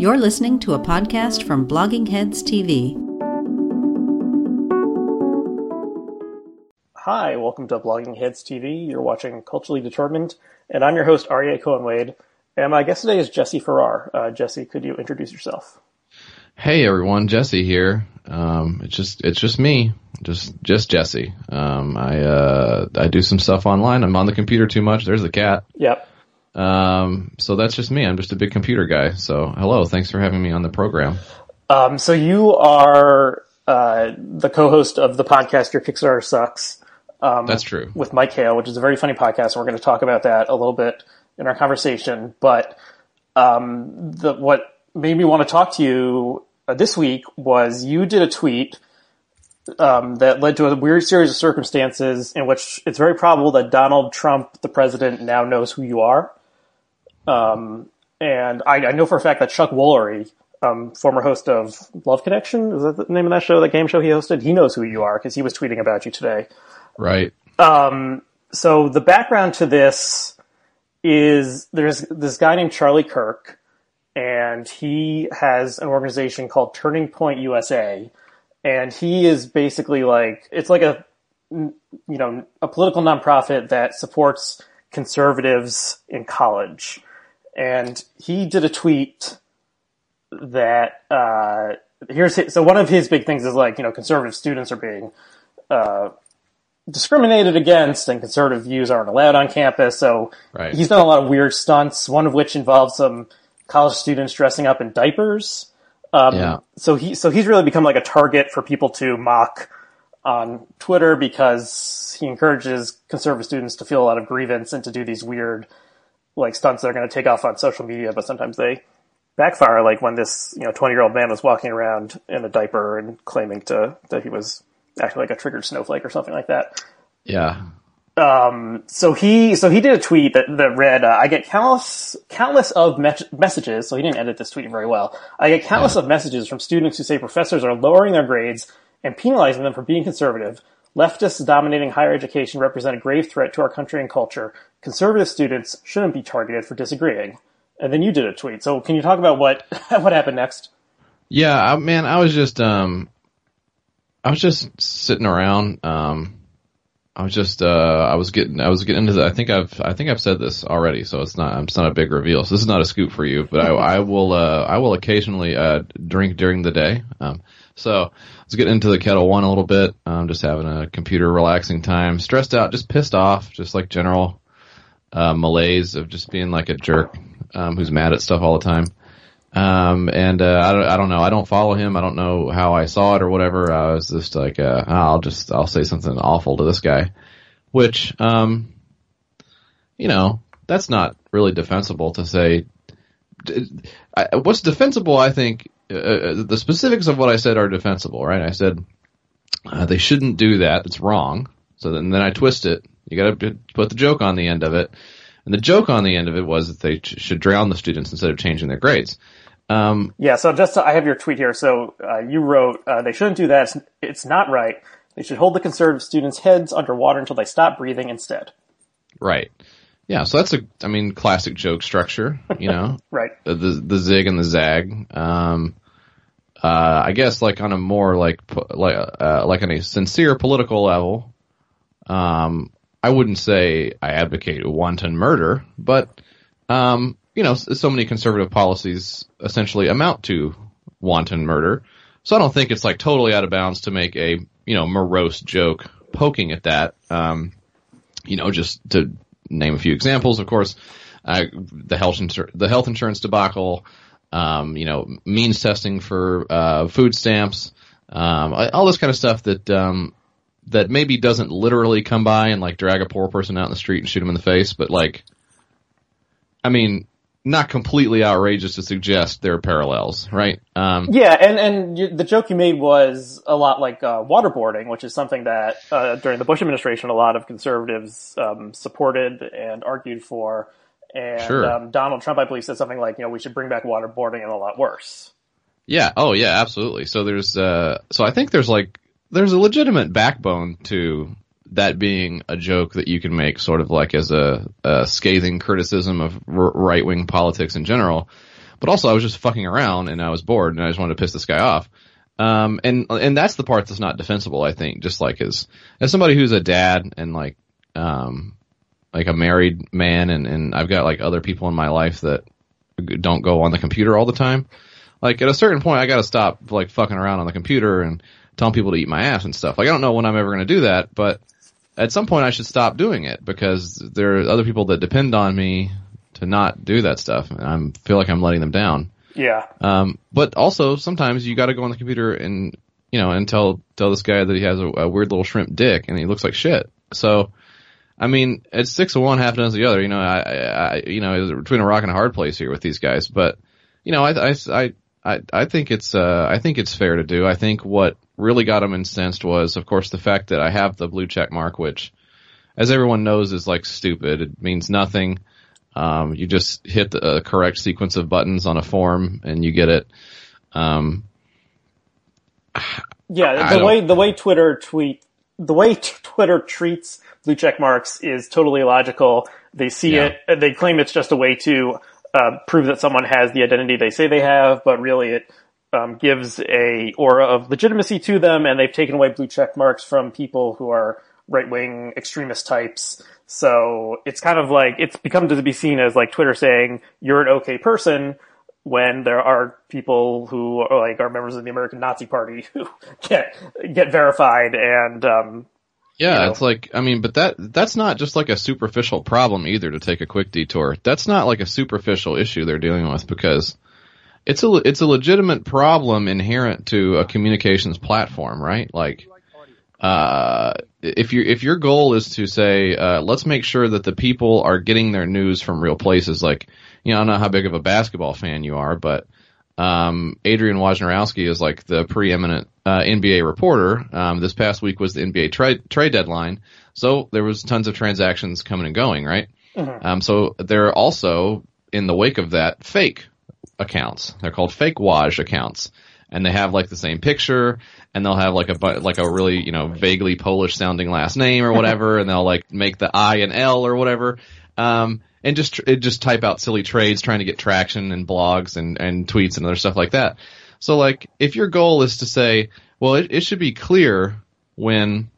You're listening to a podcast from Blogging Heads TV. Hi, welcome to Blogging Heads TV. You're watching Culturally Determined, and I'm your host, Aryeh Cohen Wade. And my guest today is Jesse Farrar. Uh, Jesse, could you introduce yourself? Hey everyone, Jesse here. Um, it's just it's just me, just just Jesse. Um, I uh, I do some stuff online. I'm on the computer too much. There's the cat. Yep. Um, so that's just me. I'm just a big computer guy. So hello, thanks for having me on the program. Um, so you are uh, the co-host of the podcast Your Kickstarter Sucks. Um, That's true. With Mike Hale, which is a very funny podcast, and we're going to talk about that a little bit in our conversation. But um, the, what made me want to talk to you uh, this week was you did a tweet um, that led to a weird series of circumstances in which it's very probable that Donald Trump, the president, now knows who you are. Um, and I, I know for a fact that Chuck Woolery, um, former host of Love Connection, is that the name of that show, that game show he hosted? He knows who you are because he was tweeting about you today. Right. Um, so the background to this is there's this guy named Charlie Kirk, and he has an organization called Turning Point USA, and he is basically like it's like a you know a political nonprofit that supports conservatives in college, and he did a tweet that uh, here's his, so one of his big things is like you know conservative students are being uh, discriminated against and conservative views aren't allowed on campus. So Right. he's done a lot of weird stunts, one of which involves some college students dressing up in diapers. Um, Yeah. So he, so he's really become like a target for people to mock on Twitter because he encourages conservative students to feel a lot of grievance and to do these weird, like stunts that are going to take off on social media, but sometimes they backfire. Like when this, you know, 20 year old man was walking around in a diaper and claiming to, that he was acting like a triggered snowflake or something like that. Yeah. Um, so he, so he did a tweet that, that read, uh, I get countless, countless of me- messages, so he didn't edit this tweet very well. I get countless of messages from students who say professors are lowering their grades and penalizing them for being conservative. Leftists dominating higher education represent a grave threat to our country and culture. Conservative students shouldn't be targeted for disagreeing. And then you did a tweet. So can you talk about what, what happened next? Yeah, I, man, I was just um, I was just sitting around. Um, I was just uh, I was getting I was getting into the. I think I've I think I've said this already, so it's not it's not a big reveal. So this is not a scoop for you, but I, I will uh, I will occasionally uh, drink during the day. Um, so let's get into the Ketel One a little bit. Um, just having a computer relaxing time, stressed out, just pissed off, just like general uh, malaise of just being like a jerk um, who's mad at stuff all the time. Um, and, uh, I don't, I don't know. I don't follow him. I don't know how I saw it or whatever. I was just like, uh, I'll just, I'll say something awful to this guy, which, um, you know, that's not really defensible to say. I, what's defensible, I think, uh, uh, the specifics of what I said are defensible, right? I said, uh, they shouldn't do that. It's wrong. So then, then I twist it. You gotta put the joke on the end of it. And the joke on the end of it was that they sh- should drown the students instead of changing their grades. Um, Yeah, so just I have your tweet here. So uh, you wrote uh, they shouldn't do that. It's, it's not right. They should hold the conservative students' heads underwater until they stop breathing instead. right. Yeah, so that's a, I mean, classic joke structure, you know, Right. the, the, the zig and the zag. Um, uh, I guess like on a more like, like, uh, like on a sincere political level, um, I wouldn't say I advocate wanton murder, but, um, you know, so many conservative policies essentially amount to wanton murder. So I don't think it's like totally out of bounds to make a, you know, morose joke poking at that. Um, you know, just to name a few examples, of course, uh, the health insur- the health insurance debacle, um, you know, means testing for uh, food stamps, um, all this kind of stuff that um, that maybe doesn't literally come by and like drag a poor person out in the street and shoot him in the face, but like, I mean, not completely outrageous to suggest there are parallels, right? Um, Yeah, and and you, the joke you made was a lot like uh, waterboarding, which is something that uh, during the Bush administration a lot of conservatives um, supported and argued for. And Sure. um, Donald Trump, I believe, said something like, you know, we should bring back waterboarding and a lot worse. Yeah. Oh, yeah. Absolutely. So there's, uh, so I think there's like, there's a legitimate backbone to that being a joke that you can make, sort of like as a, a scathing criticism of r- right wing politics in general. but also I was just fucking around and I was bored and I just wanted to piss this guy off. Um, and and that's the part that's not defensible. I think, just like as as somebody who's a dad and like um like a married man and and I've got like other people in my life that don't go on the computer all the time. Like at a certain point, I got to stop like fucking around on the computer and telling people to eat my ass and stuff. Like I don't know when I'm ever going to do that, but at some point I should stop doing it because there are other people that depend on me to not do that stuff, and I feel like I'm letting them down. Yeah. Um, but also sometimes you got to go on the computer and you know and tell tell this guy that he has a, a, weird little shrimp dick and he looks like shit. So, I mean, it's six of one, half a dozen of the other. You know, I, I you know between a rock and a hard place here with these guys, but you know, I I I I I think it's uh I think it's fair to do. I think what really got him incensed was, of course, the fact that I have the blue check mark, which, as everyone knows, is like stupid. It means nothing. Um, you just hit the uh, correct sequence of buttons on a form and you get it. Um, yeah, the way the way Twitter tweet the way t- Twitter treats blue check marks is totally illogical. They see yeah. it, they claim it's just a way to uh, prove that someone has the identity they say they have, but really it um, gives a aura of legitimacy to them, and they've taken away blue check marks from people who are right wing extremist types. So it's kind of like it's become to be seen as like Twitter saying you're an okay person when there are people who are like are members of the American Nazi Party who get get verified and um, yeah, you know. it's like I mean, but that that's not just like a superficial problem either. To take a quick detour, that's not like a superficial issue they're dealing with because it's a it's a legitimate problem inherent to a communications platform, right? Like uh, if you if your goal is to say, uh, let's make sure that the people are getting their news from real places, like you know, I don't know how big of a basketball fan you are, but um, Adrian Wojnarowski is like the preeminent uh, NBA reporter. Um, this past week was the NBA trade trade deadline, so there was tons of transactions coming and going, right? Mm-hmm. Um, so there are also in the wake of that fake accounts. They're called fake Woj accounts, and they have like the same picture and they'll have like a like a really you know vaguely Polish sounding last name or whatever, and they'll like make the I and L or whatever, um, and just it just type out silly trades trying to get traction and blogs and and tweets and other stuff like that. So like if your goal is to say, well, it, it should be clear when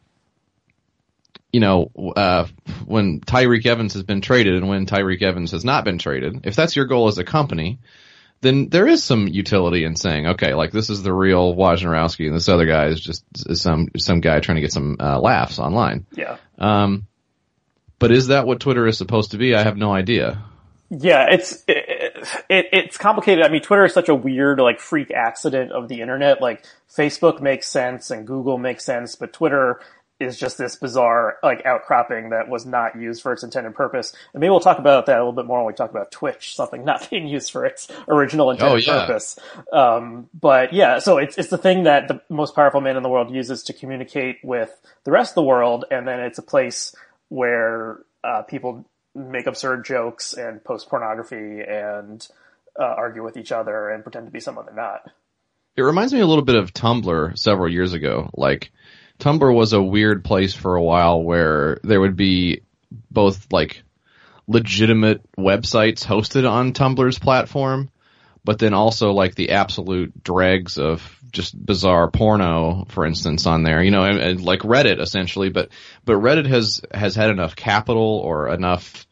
you know, uh, when Tyreke Evans has been traded and when Tyreke Evans has not been traded, if that's your goal as a company, then there is some utility in saying, okay, like this is the real Wojnarowski and this other guy is just some some guy trying to get some uh, laughs online. Yeah. Um, but is that what Twitter is supposed to be? I have no idea. Yeah, it's it, it, it's complicated. I mean, Twitter is such a weird like freak accident of the internet. Like Facebook makes sense and Google makes sense, but Twitter is just this bizarre like outcropping that was not used for its intended purpose. And maybe we'll talk about that a little bit more when we talk about Twitch, something not being used for its original intended oh, yeah. purpose. Um, but yeah, so it's it's the thing that the most powerful man in the world uses to communicate with the rest of the world, and then it's a place where uh, people make absurd jokes and post pornography and uh, argue with each other and pretend to be someone they're not. It reminds me a little bit of Tumblr several years ago, like Tumblr was a weird place for a while where there would be both like legitimate websites hosted on Tumblr's platform, but then also like the absolute dregs of just bizarre porno, for instance, on there. You know, and, and like Reddit essentially, but but Reddit has has had enough capital or enough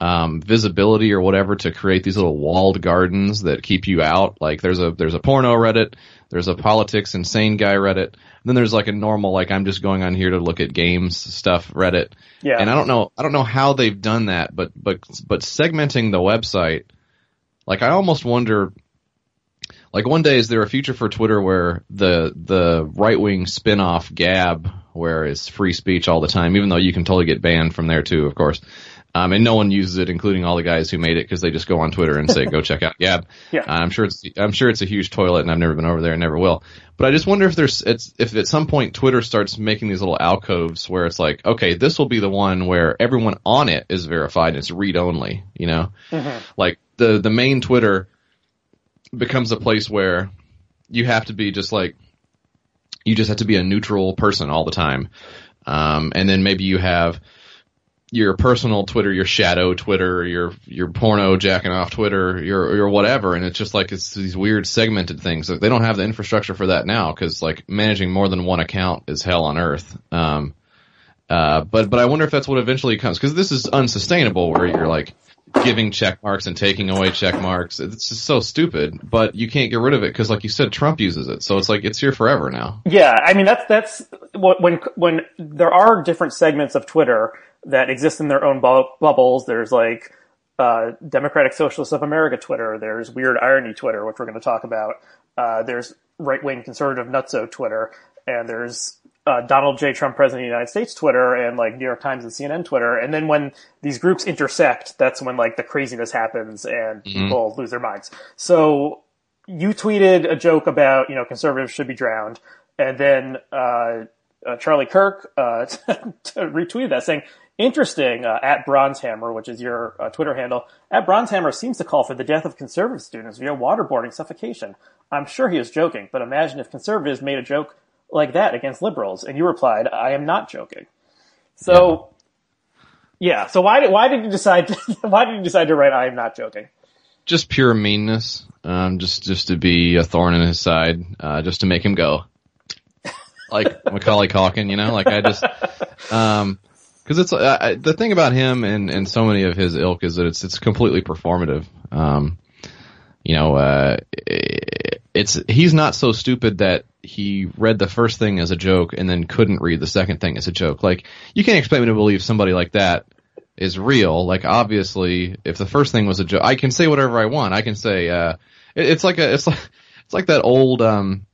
um, visibility or whatever to create these little walled gardens that keep you out. Like there's a there's a porno Reddit, there's a politics insane guy Reddit, then there's like a normal like I'm just going on here to look at games stuff Reddit. Yeah. And I don't know I don't know how they've done that, but but but segmenting the website, like I almost wonder. Like one day, is there a future for Twitter where the the right wing spin off Gab, where it's free speech all the time, even though you can totally get banned from there too, of course. Um, and no one uses it, including all the guys who made it, because they just go on Twitter and say, "Go check out Gab." Yeah, I'm sure it's I'm sure it's a huge toilet, and I've never been over there and never will. But I just wonder if there's it's if at some point Twitter starts making these little alcoves where it's like, okay, this will be the one where everyone on it is verified and it's read only. You know, mm-hmm. like the the main Twitter becomes a place where you have to be just like you just have to be a neutral person all the time, um, and then maybe you have your personal Twitter, your shadow Twitter, your your porno jacking off Twitter, your your whatever, and it's just like it's these weird segmented things. They don't have the infrastructure for that now because like managing more than one account is hell on earth. Um, uh, but but I wonder if that's what eventually comes because this is unsustainable where you're like giving check marks and taking away check marks. It's just so stupid, but you can't get rid of it because, like you said, Trump uses it. So it's like it's here forever now. Yeah, I mean that's that's when when there are different segments of Twitter that exist in their own bu- bubbles. There's like uh, Democratic Socialists of America Twitter. There's Weird Irony Twitter, which we're going to talk about. Uh, there's right wing conservative nutso Twitter, and there's uh, Donald J. Trump, President of the United States Twitter, and like New York Times and CNN Twitter. And then when these groups intersect, that's when like the craziness happens and mm-hmm. people lose their minds. So you tweeted a joke about you know conservatives should be drowned, and then uh, uh, Charlie Kirk uh, retweeted that saying Interesting, uh, at Bronzehammer, which is your uh, Twitter handle, at Bronzehammer seems to call for the death of conservative students via waterboarding suffocation. I'm sure he is joking, but imagine if conservatives made a joke like that against liberals, and you replied, "I am not joking." So, yeah. yeah so why did why did you decide to, why did you decide to write "I am not joking"? Just pure meanness, um, just just to be a thorn in his side, uh, just to make him go, like Macaulay Culkin, you know. Like I just, um, because it's uh, the thing about him and, and so many of his ilk is that it's it's completely performative. Um, you know, uh, it's he's not so stupid that he read the first thing as a joke and then couldn't read the second thing as a joke. Like you can't expect me to believe somebody like that is real. Like obviously, if the first thing was a joke, I can say whatever I want. I can say uh, it, it's like a it's like it's like that old um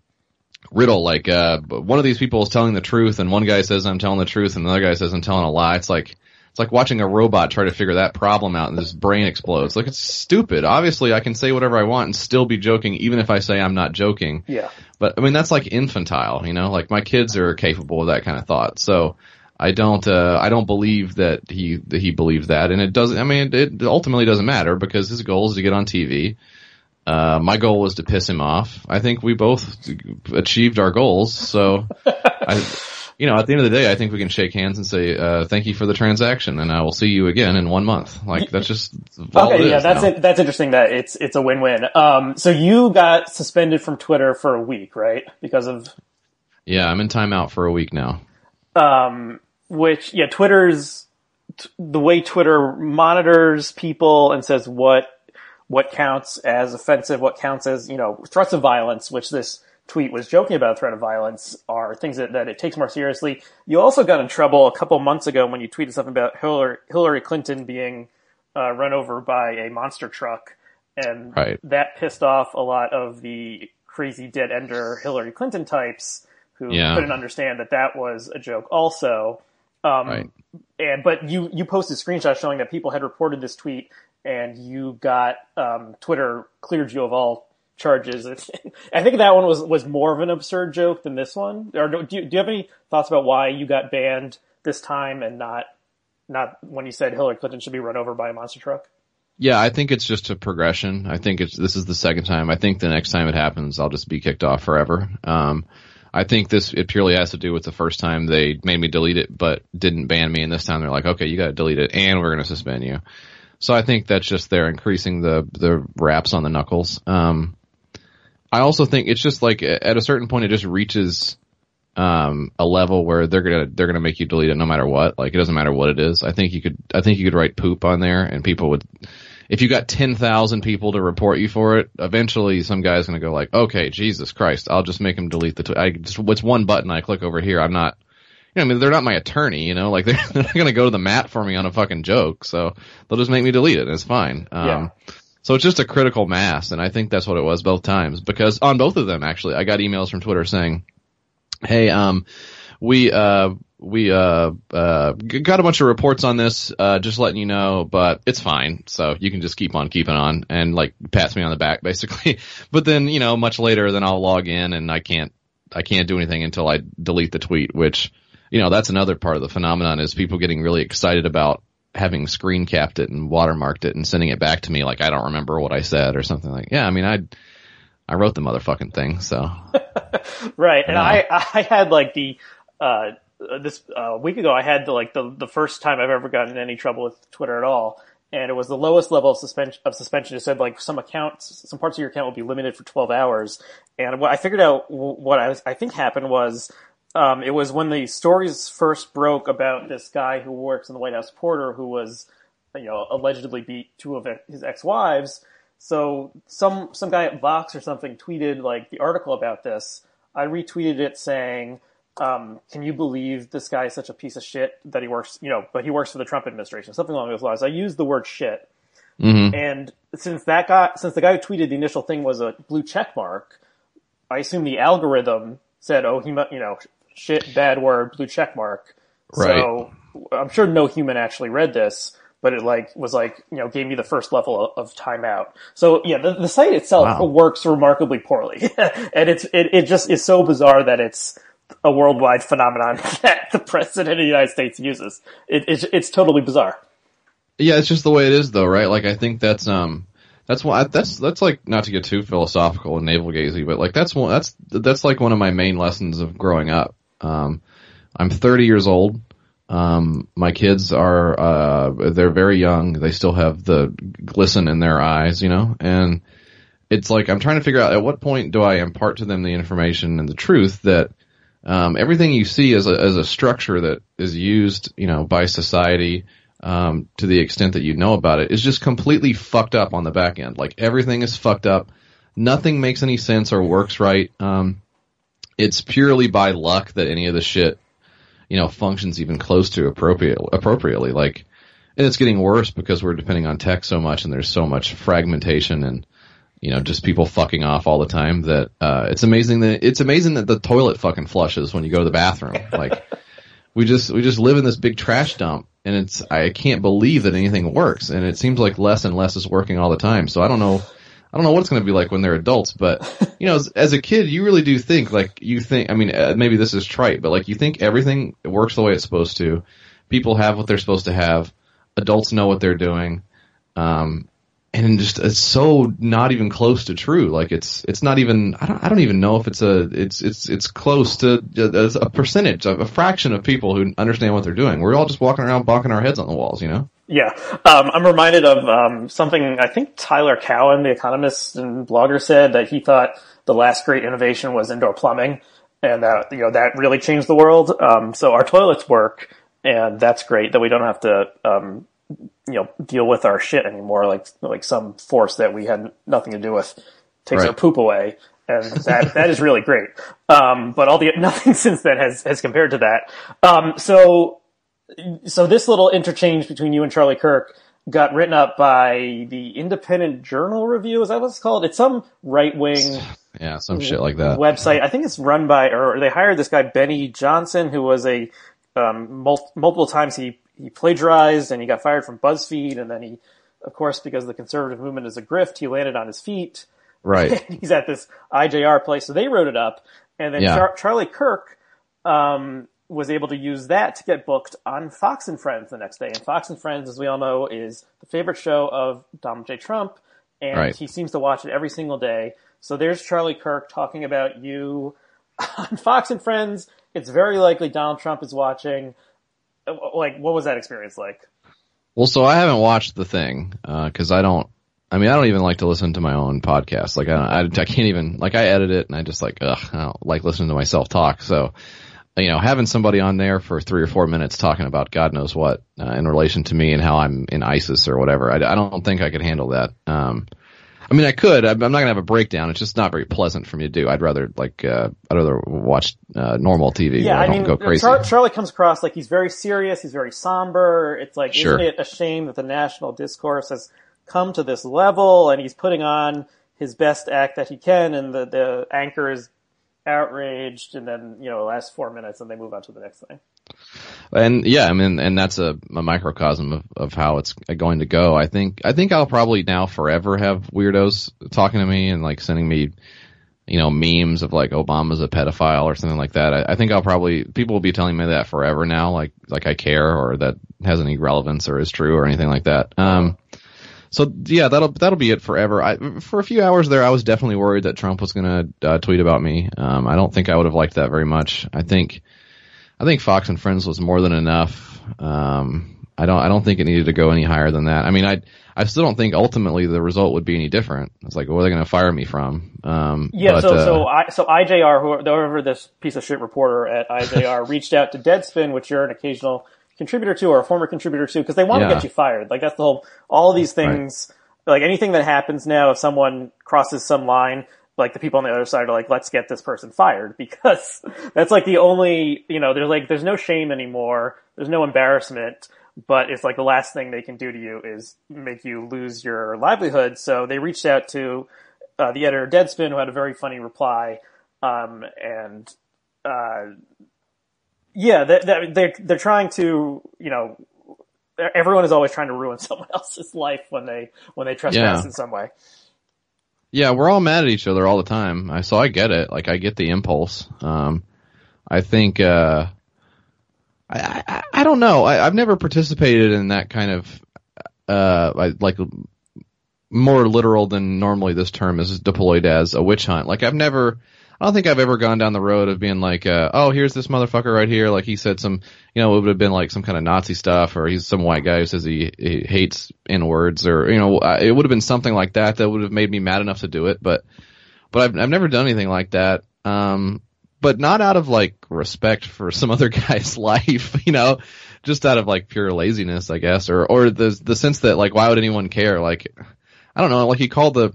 riddle like uh one of these people is telling the truth and one guy says I'm telling the truth and another guy says I'm telling a lie. It's like it's like watching a robot try to figure that problem out and his brain explodes. Like it's stupid. Obviously I can say whatever I want and still be joking even if I say I'm not joking. Yeah. But I mean that's like infantile, you know? Like my kids are capable of that kind of thought. So I don't uh I don't believe that he that he believes that and it doesn't I mean it, it ultimately doesn't matter because his goal is to get on TV uh, my goal was to piss him off. I think we both achieved our goals. So, I, you know, at the end of the day, I think we can shake hands and say, uh, thank you for the transaction and I will see you again in one month. Like that's just, okay. yeah. That's it. That's interesting that it's, it's a win-win. Um, so you got suspended from Twitter for a week, right? Because of. Yeah. I'm in timeout for a week now. Um, which, yeah, Twitter's, t- the way Twitter monitors people and says what what counts as offensive, what counts as, you know, threats of violence, which this tweet was joking about threat of violence are things that, that it takes more seriously. You also got in trouble a couple months ago when you tweeted something about Hillary, Hillary Clinton being uh, run over by a monster truck. And right. that pissed off a lot of the crazy dead ender Hillary Clinton types who yeah. couldn't understand that that was a joke also. Um, right. and, but you, you posted screenshots showing that people had reported this tweet and you got um, Twitter cleared you of all charges. I think that one was was more of an absurd joke than this one. Or do you, do you have any thoughts about why you got banned this time and not not when you said Hillary Clinton should be run over by a monster truck? Yeah, I think it's just a progression. I think it's this is the second time. I think the next time it happens, I'll just be kicked off forever. Um, I think this it purely has to do with the first time they made me delete it, but didn't ban me, and this time they're like, okay, you got to delete it, and we're going to suspend you. So I think that's just they're increasing the the wraps on the knuckles. Um, I also think it's just like at a certain point it just reaches um, a level where they're gonna they're gonna make you delete it no matter what. Like it doesn't matter what it is. I think you could I think you could write poop on there and people would. If you got ten thousand people to report you for it, eventually some guy's gonna go like, okay, Jesus Christ, I'll just make him delete the. Tw- I just what's one button I click over here. I'm not You know, I mean, they're not my attorney, you know, like they're, they're not going to go to the mat for me on a fucking joke. So they'll just make me delete it. And it's fine. Um, yeah. So it's just a critical mass. And I think that's what it was both times because on both of them, actually, I got emails from Twitter saying, Hey, um, we, uh, we, uh, uh, got a bunch of reports on this, uh, just letting you know, but it's fine. So you can just keep on keeping on and like pass me on the back basically. but then, you know, much later, then I'll log in and I can't, I can't do anything until I delete the tweet, which, you know, that's another part of the phenomenon is people getting really excited about having screen capped it and watermarked it and sending it back to me like I don't remember what I said or something like. Yeah, I mean, I I wrote the motherfucking thing, so. right, and I I had like the uh this uh, week ago, I had the, like the the first time I've ever gotten in any trouble with Twitter at all, and it was the lowest level of suspension. Of suspension, it said like some accounts, some parts of your account will be limited for 12 hours. And what I figured out, what I was, I think happened was, um, it was when the stories first broke about this guy who works in the White House Porter who was, you know, allegedly beat two of his ex-wives. So some some guy at Vox or something tweeted like the article about this. I retweeted it saying um, can you believe this guy is such a piece of shit that he works, you know, but he works for the Trump administration, something along those lines. I used the word shit. Mm-hmm. And since that guy, since the guy who tweeted the initial thing was a blue check mark, I assume the algorithm said, oh, he, you know, shit, bad word, blue check mark. Right. So I'm sure no human actually read this, but it like was like, you know, gave me the first level of, timeout. So yeah, the, the site itself wow. works remarkably poorly. and it's, it, it just is so bizarre that it's, a worldwide phenomenon that the president of the United States uses. It, it's it's totally bizarre. Yeah, it's just the way it is, though, right? Like I think that's um that's why that's that's like not to get too philosophical and navel gazing, but like that's one that's that's like one of my main lessons of growing up. Um, I'm 30 years old. Um, my kids are uh, they're very young. They still have the glisten in their eyes, you know, and it's like I'm trying to figure out at what point do I impart to them the information and the truth that um, everything you see as a, as a structure that is used, you know, by society, um, to the extent that you know about it is just completely fucked up on the back end. Like everything is fucked up. Nothing makes any sense or works right. Um, it's purely by luck that any of the shit, you know, functions even close to appropriate, appropriately. Like, and it's getting worse because we're depending on tech so much and there's so much fragmentation and, you know, just people fucking off all the time that, uh, it's amazing that, it's amazing that the toilet fucking flushes when you go to the bathroom. Like, we just, we just live in this big trash dump and it's, I can't believe that anything works and it seems like less and less is working all the time. So I don't know, I don't know what it's going to be like when they're adults, but you know, as, as, a kid, you really do think like you think. I mean, uh, maybe this is trite, but like you think everything works the way it's supposed to. People have what they're supposed to have. Adults know what they're doing. Um, and just it's so not even close to true. Like it's it's not even I don't I don't even know if it's a it's it's it's close to a, a percentage, a fraction of people who understand what they're doing. We're all just walking around bonking our heads on the walls, you know. Yeah, um, I'm reminded of um, something I think Tyler Cowen, the economist and blogger, said that he thought the last great innovation was indoor plumbing, and that you know that really changed the world. Um, so our toilets work, and that's great that we don't have to um, you know deal with our shit anymore like like some force that we had nothing to do with takes right. our poop away and that that is really great um, but all the nothing since then has has compared to that um, so so this little interchange between you and Charlie Kirk got written up by the Independent Journal Review. Is that what it's called? It's some right wing, yeah, some shit like that website. I think it's run by, or they hired this guy Benny Johnson, who was a um, mul- multiple times he he plagiarized and he got fired from BuzzFeed, and then he, of course, because the conservative movement is a grift, he landed on his feet. Right. he's at this IJR place, so they wrote it up, and then yeah. Char- Charlie Kirk um, was able to use that to get booked on Fox and Friends the next day. And Fox and Friends, as we all know, is the favorite show of Donald J. Trump, and right. he seems to watch it every single day. So there's Charlie Kirk talking about you on Fox and Friends. It's very likely Donald Trump is watching like what was that experience like? Well, so I haven't watched the thing because uh, I don't. I mean, I don't even like to listen to my own podcast. Like, I, I, I can't even like I edit it and I just like ugh, I don't like listening to myself talk. So, you know, having somebody on there for three or four minutes talking about God knows what uh, in relation to me and how I'm in ISIS or whatever, I, I don't think I could handle that. Um, I mean, I could. I'm not gonna have a breakdown. It's just not very pleasant for me to do. I'd rather like uh, I'd rather watch uh, normal TV. Yeah, I, I mean, go crazy. Char- Charlie comes across like he's very serious. He's very somber. It's like, sure. isn't it a shame that the national discourse has come to this level? And he's putting on his best act that he can, and the the anchor is outraged, and then you know, last four minutes, and they move on to the next thing. And yeah, I mean, and that's a, a microcosm of, of how it's going to go. I think, I think I'll probably now forever have weirdos talking to me and like sending me, you know, memes of like Obama's a pedophile or something like that. I, I think I'll probably, people will be telling me that forever now, like, like I care or that has any relevance or is true or anything like that. Um, so yeah, that'll that'll be it forever. I, for a few hours there, I was definitely worried that Trump was going to uh, tweet about me. Um, I don't think I would have liked that very much. I think I think Fox and Friends was more than enough. Um, I don't I don't think it needed to go any higher than that. I mean, I I still don't think ultimately the result would be any different. It's like, what are they going to fire me from? Um, Yeah, but, so uh, so I so IJR, who- whoever this piece of shit reporter at IJR reached out to Deadspin, which you're an occasional contributor to or a former contributor to, because they want to Yeah. get you fired. Like that's the whole. All of these things, like anything that happens now, if someone crosses some line, like the people on the other side are like, let's get this person fired because that's like the only you know. There's like there's no shame anymore. There's no embarrassment. But it's like the last thing they can do to you is make you lose your livelihood. So they reached out to uh, the editor Deadspin, who had a very funny reply, um, and uh, yeah, they, they, they're they're trying to, you know, everyone is always trying to ruin someone else's life when they when they trespass Yeah. in some way. Yeah, we're all mad at each other all the time. I so I get it. Like I get the impulse. Um, I think uh, I, I I don't know. I, I've never participated in that kind of uh I- like more literal than normally this term is deployed as a witch hunt. Like I've never. I don't think I've ever gone down the road of being like, uh, oh, here's this motherfucker right here. Like he said some, you know, it would have been like some kind of Nazi stuff, or he's some white guy who says he, he hates N words, or you know, it would have been something like that that would have made me mad enough to do it. But, but I've I've never done anything like that. Um, but not out of like respect for some other guy's life, you know, just out of like pure laziness, I guess, or or the the sense that like why would anyone care? Like, I don't know. Like he called the.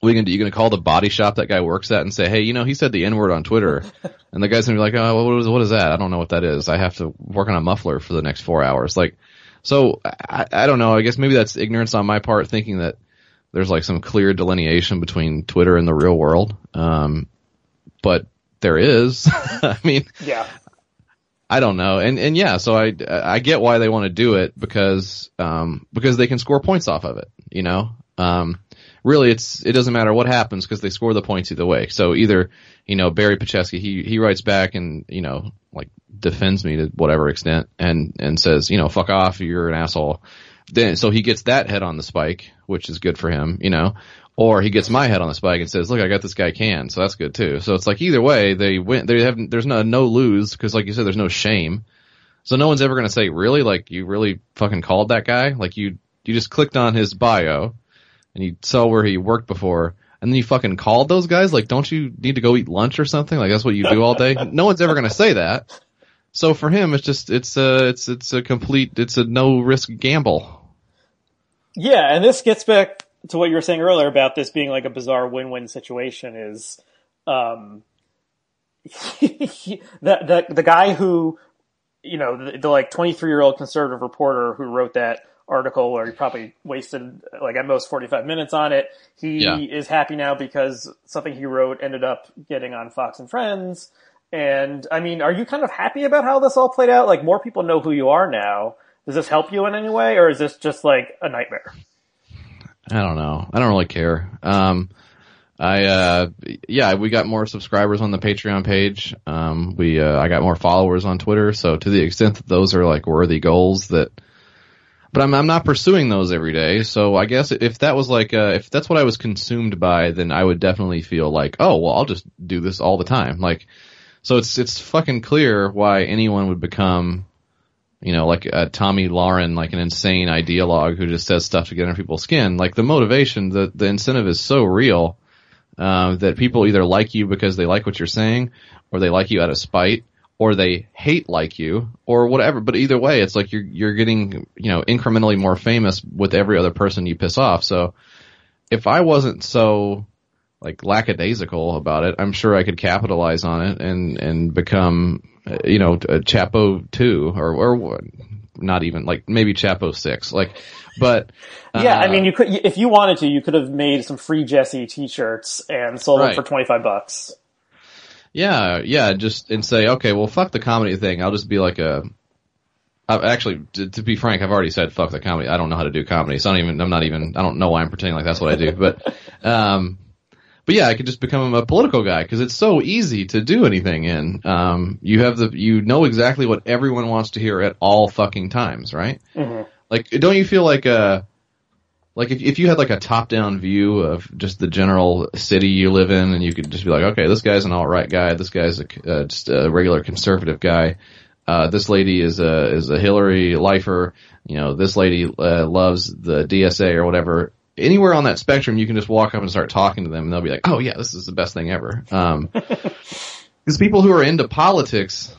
What are you gonna do? You gonna call the body shop that guy works at and say, "Hey, you know, he said the N word on Twitter," and the guy's gonna be like, "Oh, what is, what is that? I don't know what that is. I have to work on a muffler for the next four hours." Like, so I, I don't know. I guess maybe that's ignorance on my part, thinking that there's like some clear delineation between Twitter and the real world. Um, but there is. I mean, Yeah, I don't know. And and yeah, so I I get why they want to do it because um because they can score points off of it, you know? Um really it's it doesn't matter what happens because they score the points either way. So either, you know, Barry Petchesky he he writes back and, you know, like defends me to whatever extent and and says, you know, fuck off, you're an asshole. Then so he gets that head on the spike, which is good for him, you know. Or he gets my head on the spike and says, "Look, I got this guy canned," so that's good too. So it's like either way, they win. They have there's no no lose because, like you said, there's no shame. So no one's ever gonna say, "Really? Like you really fucking called that guy? Like you you just clicked on his bio and you saw where he worked before." And then you fucking called those guys? Like, don't you need to go eat lunch or something? Like, that's what you do all day? No one's ever gonna say that. So for him, it's just, it's a, it's, it's a complete, it's a no risk gamble. yeah, and this gets back to what you were saying earlier about this being like a bizarre win-win situation. Is um, the, the the guy who you know the, the like 23 year old conservative reporter who wrote that article where he probably wasted like at most 45 minutes on it he Yeah. is happy now because something he wrote ended up getting on fox and friends and i mean are you kind of happy about how this all played out like more people know who you are now does this help you in any way or is this just like a nightmare I don't know. I don't really care. Um, I, uh, yeah, we got more subscribers on the Patreon page. Um, we, uh, I got more followers on Twitter. So to the extent that those are like worthy goals that, but I'm, I'm not pursuing those every day. So I guess if that was like, uh, if that's what I was consumed by, then I would definitely feel like, oh, well, I'll just do this all the time. Like, so it's, it's fucking clear why anyone would become, you know, like a Tomi Lahren, like an insane ideologue who just says stuff to get under people's skin. Like the motivation, the the incentive is so real uh, that people either like you because they like what you're saying, or they like you out of spite, or they hate like you, or whatever. But either way, it's like you're you're getting you know incrementally more famous with every other person you piss off. So if I wasn't so like lackadaisical about it, I'm sure I could capitalize on it and and become you know a Chapo two or or not even like maybe Chapo six like but yeah i uh, mean you could if you wanted to you could have made some free jesse t-shirts and sold them for 25 bucks Yeah, yeah, just and say, okay, well, fuck the comedy thing. I'll just be like a. I, actually, to, to be frank, I've already said fuck the comedy. I don't know how to do comedy, so I don't even. I'm not even. I don't know why I'm pretending like that's what I do. But, um, but yeah, I could just become a political guy because it's so easy to do anything in. Um, you have the you know exactly what everyone wants to hear at all fucking times, right? Mhm. Like, don't you feel like uh like if if you had like a top down view of just the general city you live in, and you could just be like, okay, this guy's an alt right guy, this guy's a, uh, just a regular conservative guy. Uh, this lady is a is a Hillary lifer. You know, this lady uh, loves the DSA or whatever. Anywhere on that spectrum, you can just walk up and start talking to them, and they'll be like, "Oh yeah, this is the best thing ever." Um, because people who are into politics,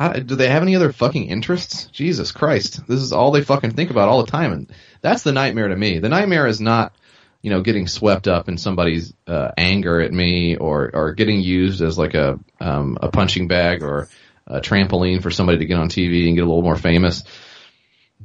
Do they have any other fucking interests? Jesus Christ, this is all they fucking think about all the time, and that's the nightmare to me. The nightmare is not, you know, getting swept up in somebody's uh, anger at me, or or getting used as like a um, a punching bag or a trampoline for somebody to get on TV and get a little more famous.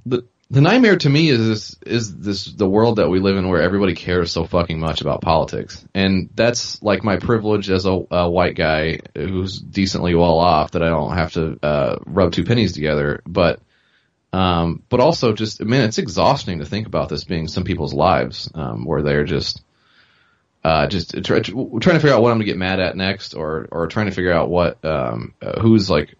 The the nightmare to me is is this the world that we live in where everybody cares so fucking much about politics, and that's like my privilege as a, a white guy who's decently well off that I don't have to uh, rub two pennies together, but. Um, but also just, I mean, it's exhausting to think about this being some people's lives, um, where they're just, uh, just try, trying to figure out what I'm gonna get mad at next, or or trying to figure out what um, uh, who's like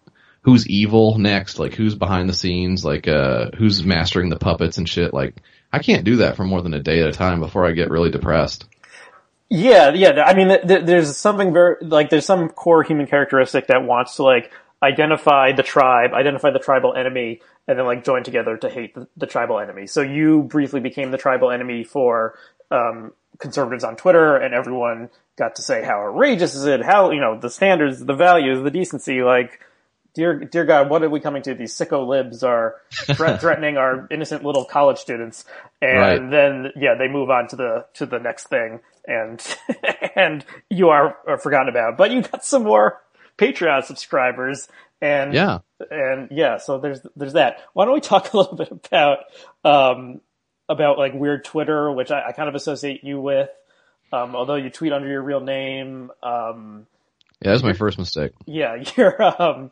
who's evil next, like who's behind the scenes, like uh, who's mastering the puppets and shit. Like I can't do that for more than a day at a time before I get really depressed. Yeah, yeah. I mean, th- there's something very like there's some core human characteristic that wants to like identify the tribe, identify the tribal enemy, and then like join together to hate the, the tribal enemy. So you briefly became the tribal enemy for um, conservatives on Twitter, and everyone got to say how outrageous is it, how you know the standards, the values, the decency, like. Dear, dear God, what are we coming to? These sicko libs are threat, threatening our innocent little college students, and Right. then yeah, they move on to the to the next thing, and and you are, are forgotten about. But you got some more Patreon subscribers, and Yeah. and yeah, so there's there's that. Why don't we talk a little bit about um about like weird Twitter, which I, I kind of associate you with, um, although you tweet under your real name. Um, Yeah, that's my first mistake. yeah, you're um,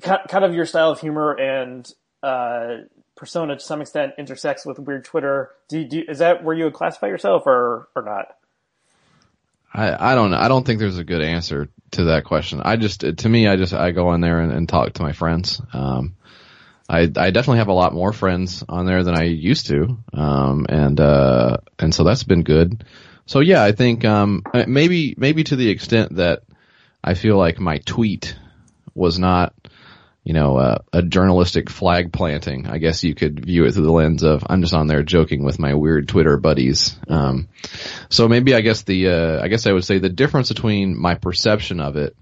kind of your style of humor and uh, persona to some extent intersects with weird Twitter. Do, do is that where you would classify yourself or or not? I, I don't know. I don't think there's a good answer to that question. I just, to me, I just, I go on there and, and talk to my friends. Um, I, I definitely have a lot more friends on there than I used to. Um, and, uh, and so that's been good. So yeah, I think, um, maybe, maybe to the extent that I feel like my tweet was not, you know, uh, a journalistic flag planting. I guess you could view it through the lens of I'm just on there joking with my weird Twitter buddies. Um, so maybe I guess the uh, I guess I would say the difference between my perception of it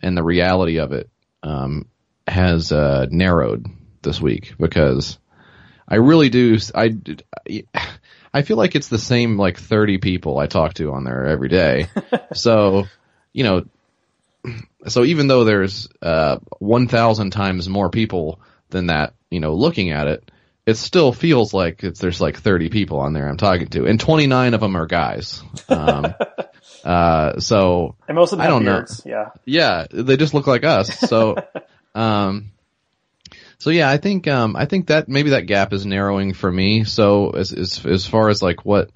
and the reality of it um, has uh, narrowed this week because I really do I I feel like it's the same like 30 people I talk to on there every day. so, you know, so even though there's uh 1000 times more people than that, you know, looking at it, it still feels like it's there's like 30 people on there I'm talking to and 29 of them are guys. Um uh so And most of them I don't know. Yeah. yeah, they just look like us. So, um, so yeah, I think, um, I think that maybe that gap is narrowing for me. So as, as, as far as like what,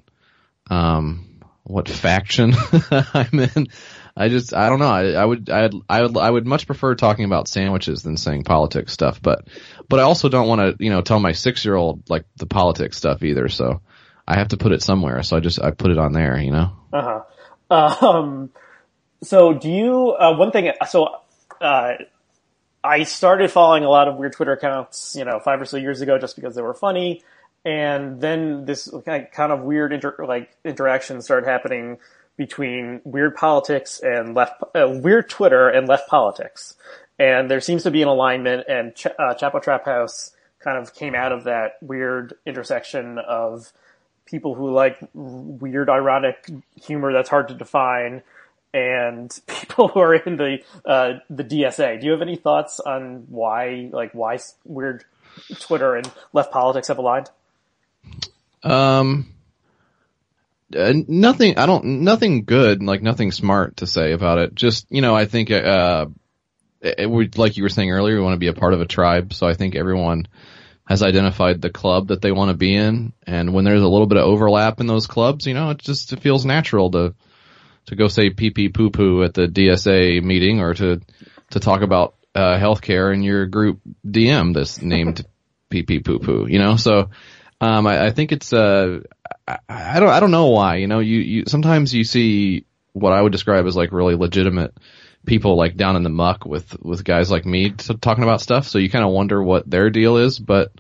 um, what faction I'm in, I just, I don't know. I, I would, I'd, I would, I would much prefer talking about sandwiches than saying politics stuff, but, but I also don't want to, you know, tell my six year old like the politics stuff either. So I have to put it somewhere. So I just, I put it on there, you know? Uh huh. Um, so do you? Uh, one thing. So uh, I started following a lot of weird Twitter accounts, you know, five or so years ago, just because they were funny, and then this kind of weird inter- like interaction started happening between weird politics and left, uh, weird Twitter and left politics, and there seems to be an alignment. And Ch- uh, Trap House kind of came out of that weird intersection of people who like weird, ironic humor that's hard to define, and people who are in the uh, the DSA. Do you have any thoughts on why, like, why weird Twitter and left politics have aligned? Um, uh, nothing. I don't. Nothing good. Like nothing smart to say about it. Just you know, I think uh, it, would like you were saying earlier. We want to be a part of a tribe. So I think everyone has identified the club that they want to be in, and when there's a little bit of overlap in those clubs, you know, it just it feels natural to to go say pee pee poo poo at the DSA meeting or to to talk about uh, healthcare in your group DM that's named pee pee poo poo. You know, so Um, I, I think it's uh, I, I don't I don't know why. You know, you, you sometimes you see what I would describe as like really legitimate people like down in the muck with with guys like me t- talking about stuff. So you kind of wonder what their deal is, but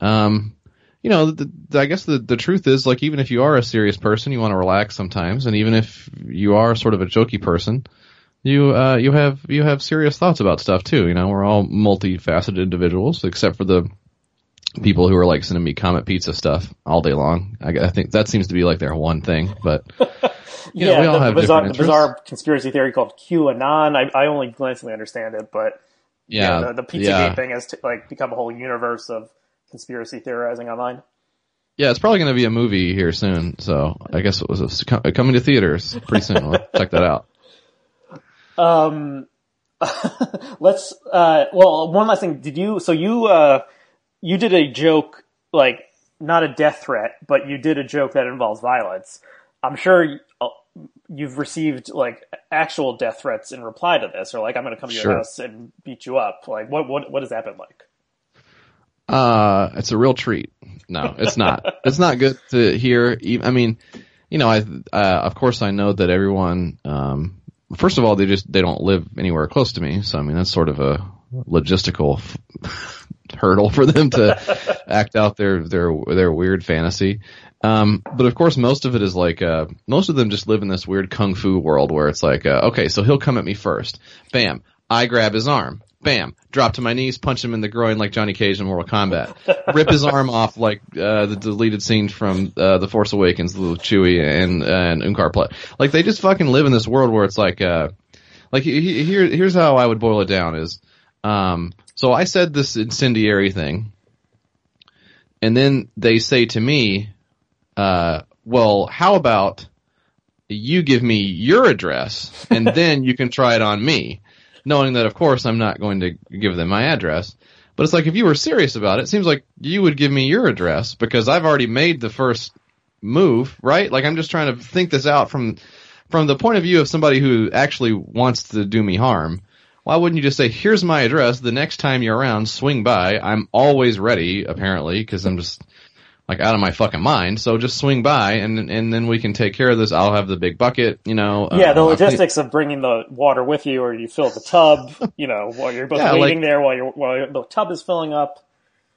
um, you know, the, the, I guess the the truth is like even if you are a serious person, you want to relax sometimes, and even if you are sort of a jokey person, you uh you have you have serious thoughts about stuff too. You know, we're all multifaceted individuals, except for the people who are like sending me Comet Pizza stuff all day long. I, I think that seems to be like their one thing, but. You yeah, know, we all the, have bizarre, different the interests. bizarre conspiracy theory called QAnon. I, I only glancingly understand it, but Yeah, the, the Pizzagate yeah. thing has t- like become a whole universe of conspiracy theorizing online. Yeah, it's probably going to be a movie here soon. So I guess it was a, coming to theaters pretty soon. We'll check that out. Um, let's. Uh, well, one last thing. Did you? So you uh, you did a joke like not a death threat, but you did a joke that involves violence. I'm sure uh, you've received like actual death threats in reply to this, or like I'm going to come to your Sure. house and beat you up. Like what what what has that been like? Uh, it's a real treat. No, it's not. it's not good to hear. I mean, you know, I uh, of course I know that everyone. Um, first of all, they just they don't live anywhere close to me, so I mean that's sort of a logistical hurdle for them to act out their their their weird fantasy. Um, but of course, most of it is like uh, most of them just live in this weird kung fu world where it's like, uh, okay, so he'll come at me first. Bam, I grab his arm. Bam, drop to my knees, punch him in the groin like Johnny Cage in Mortal Kombat. Rip his arm off like uh, the deleted scene from uh, The Force Awakens, little Chewie and and Unkar Plutt. Like they just fucking live in this world where it's like, uh, like he- he- here here's how I would boil it down is, um, so I said this incendiary thing, and then they say to me, uh, well, how about you give me your address and then you can try it on me, knowing that of course I'm not going to give them my address. But it's like if you were serious about it, it seems like you would give me your address because I've already made the first move, right? Like I'm just trying to think this out from from the point of view of somebody who actually wants to do me harm. Why wouldn't you just say, "Here's my address. The next time you're around, swing by. I'm always ready, apparently, because I'm just like out of my fucking mind. So just swing by, and and then we can take care of this. I'll have the big bucket, you know. Yeah, the uh, clean- logistics of bringing the water with you, or you fill the tub, you know, while you're both Yeah, waiting like- there while you're while the tub is filling up.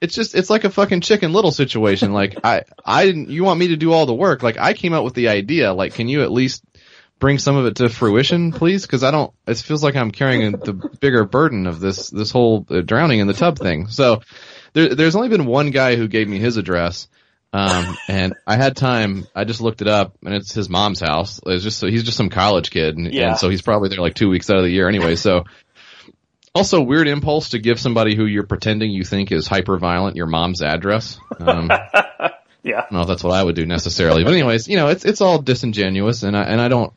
it's just it's like a fucking chicken little situation. Like I I didn't you want me to do all the work. Like I came up with the idea. Like can you at least bring some of it to fruition, please? Because I don't. It feels like I'm carrying the bigger burden of this this whole uh, drowning in the tub thing. So there, there's only been one guy who gave me his address. Um, and I had time. I just looked it up, and it's his mom's house. It's just so he's just some college kid, and, Yeah. and so he's probably there like two weeks out of the year anyway. So also weird impulse to give somebody who you're pretending you think is hyper violent your mom's address. Um, I don't know if that's what I would do necessarily, but anyways, you know, it's it's all disingenuous, and I and I don't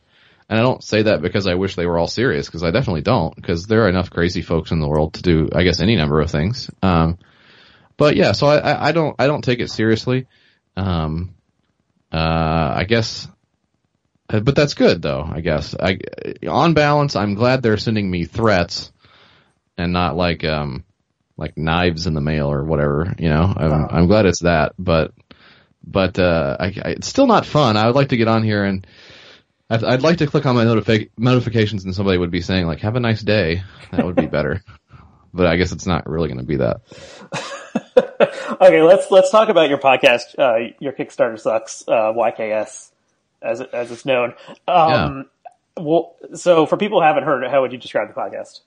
and I don't say that because I wish they were all serious, because I definitely don't, because there are enough crazy folks in the world to do, I guess, any number of things. Um, but yeah, so I, I, don't I don't take it seriously. Um, uh, I guess. uh, But that's good though, I guess. I, on balance, I'm glad they're sending me threats and not like, um, like knives in the mail or whatever, you know, I'm. I'm glad it's that, but, but, uh, I, I, it's still not fun. I would like to get on here and I'd, I'd like to click on my notifi- notifications and somebody would be saying like, have a nice day. That would be better. but I guess it's not really going to be that. okay, let's let's talk about your podcast. Uh, your Kickstarter sucks. Uh, YKS, as it, as it's known. Um, Well, so for people who haven't heard it, how would you describe the podcast?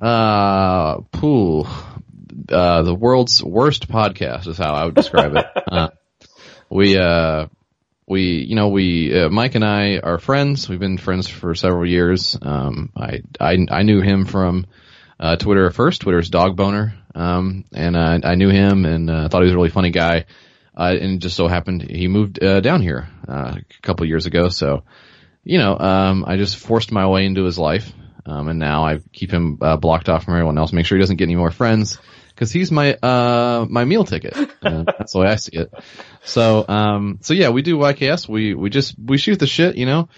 Uh, pooh. Uh, the world's worst podcast is how I would describe it. Uh, we, uh, we, you know, we, uh, Mike and I are friends. We've been friends for several years. Um, I, I, I knew him from, uh, Twitter at first. Twitter's dog boner. Um, and, uh, I knew him and, uh, thought he was a really funny guy. Uh, and it just so happened he moved, uh, down here, uh, a couple years ago. So, you know, um, I just forced my way into his life. Um, and now I keep him uh, blocked off from everyone else. Make sure he doesn't get any more friends because he's my uh my meal ticket. Uh, that's the way I see it. So um so yeah, we do YKS. We we just we shoot the shit, you know.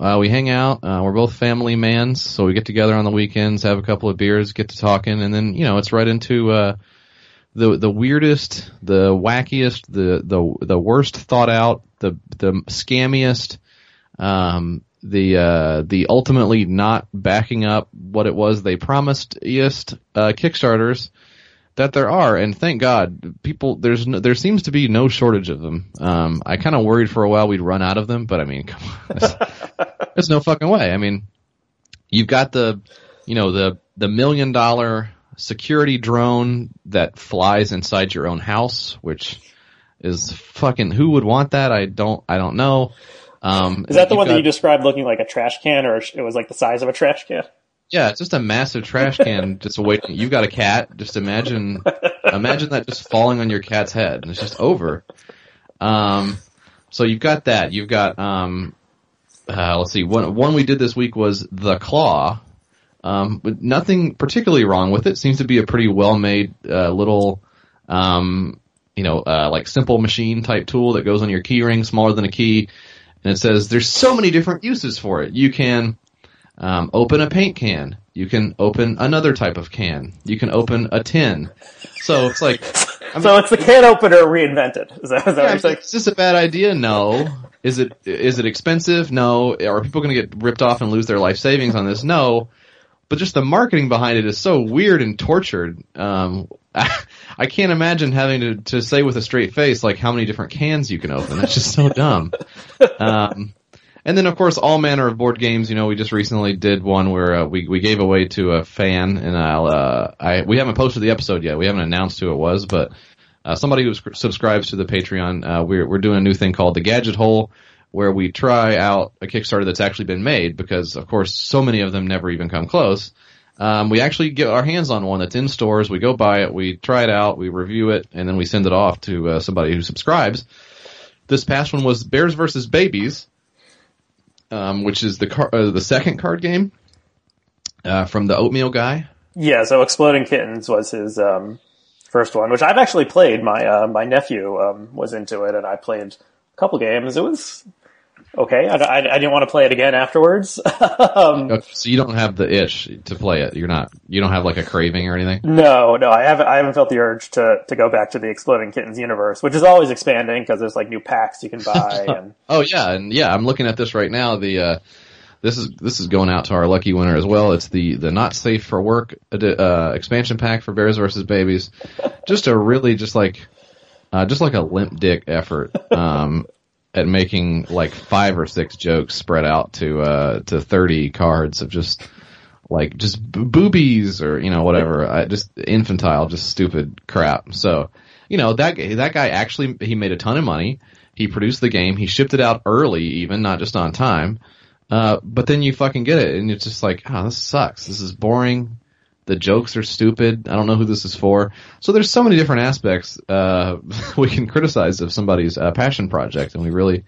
Uh, we hang out. Uh, we're both family mans, so we get together on the weekends, have a couple of beers, get to talking, and then you know it's right into uh the the weirdest, the wackiest, the the the worst thought out, the the scammiest, um, the uh, the ultimately not backing up what it was they promised uh, Kickstarters that there are, and thank God, people there's no, there seems to be no shortage of them. Um, I kind of worried for a while we'd run out of them, but I mean, come on, there's, there's no fucking way. I mean, you've got the you know the the million dollar security drone that flies inside your own house, which is fucking who would want that? I don't I don't know. Um, is that the one got, that you described looking like a trash can, or it was like the size of a trash can? Yeah, it's just a massive trash can just waiting. You've got a cat. Just imagine, imagine that just falling on your cat's head, and it's just over. Um, so you've got that. You've got um, uh, let's see. One one we did this week was the claw. Um, but nothing particularly wrong with it. Seems to be a pretty well made uh, little um, you know, uh, like simple machine type tool that goes on your keyring, smaller than a key. And it says there's so many different uses for it. You can um, open a paint can. You can open another type of can. You can open a tin. So it's like. I mean, so it's the can opener reinvented. Is that, is that yeah, what you're Is this a bad idea? No. Is it is it expensive? No. Are people going to get ripped off and lose their life savings on this? No. But just the marketing behind it is so weird and tortured. Um, I can't imagine having to, to say with a straight face like how many different cans you can open. That's just so dumb. Um, and then of course all manner of board games. You know, we just recently did one where uh, we we gave away to a fan, and I'll uh, I we haven't posted the episode yet. We haven't announced who it was, but uh, somebody who subscribes to the Patreon, uh, we're we're doing a new thing called the Gadget Hole, where we try out a Kickstarter that's actually been made because of course so many of them never even come close. Um, we actually get our hands on one that's in stores. We go buy it, we try it out, we review it, and then we send it off to uh, somebody who subscribes. This past one was Bears versus Babies, um, which is the car- uh, the second card game uh, from the Oatmeal guy. Yeah, so Exploding Kittens was his um, first one, which I've actually played. My uh, my nephew um, was into it, and I played a couple games. It was okay. I, I, I, didn't want to play it again afterwards. um, so you don't have the itch to play it. You're not. You don't have like a craving or anything. No, no. I haven't. I haven't felt the urge to to go back to the Exploding Kittens universe, which is always expanding because there's like new packs you can buy. And oh yeah, and yeah, I'm looking at this right now. The uh, this is this is going out to our lucky winner as well. It's the the not safe for work uh, expansion pack for Bears versus Babies. Just a really just like. Uh, just like a limp dick effort. Um, at making like five or six jokes spread out to uh to 30 cards of just like just boobies or you know whatever. I, just infantile just stupid crap. So you know that that guy actually he made a ton of money. He produced the game. He shipped it out early even not just on time. Uh but then you fucking get it and it's just like oh this sucks. This is boring the jokes are stupid. I don't know who this is for. So there's so many different aspects uh, we can criticize of somebody's uh, passion project, and we really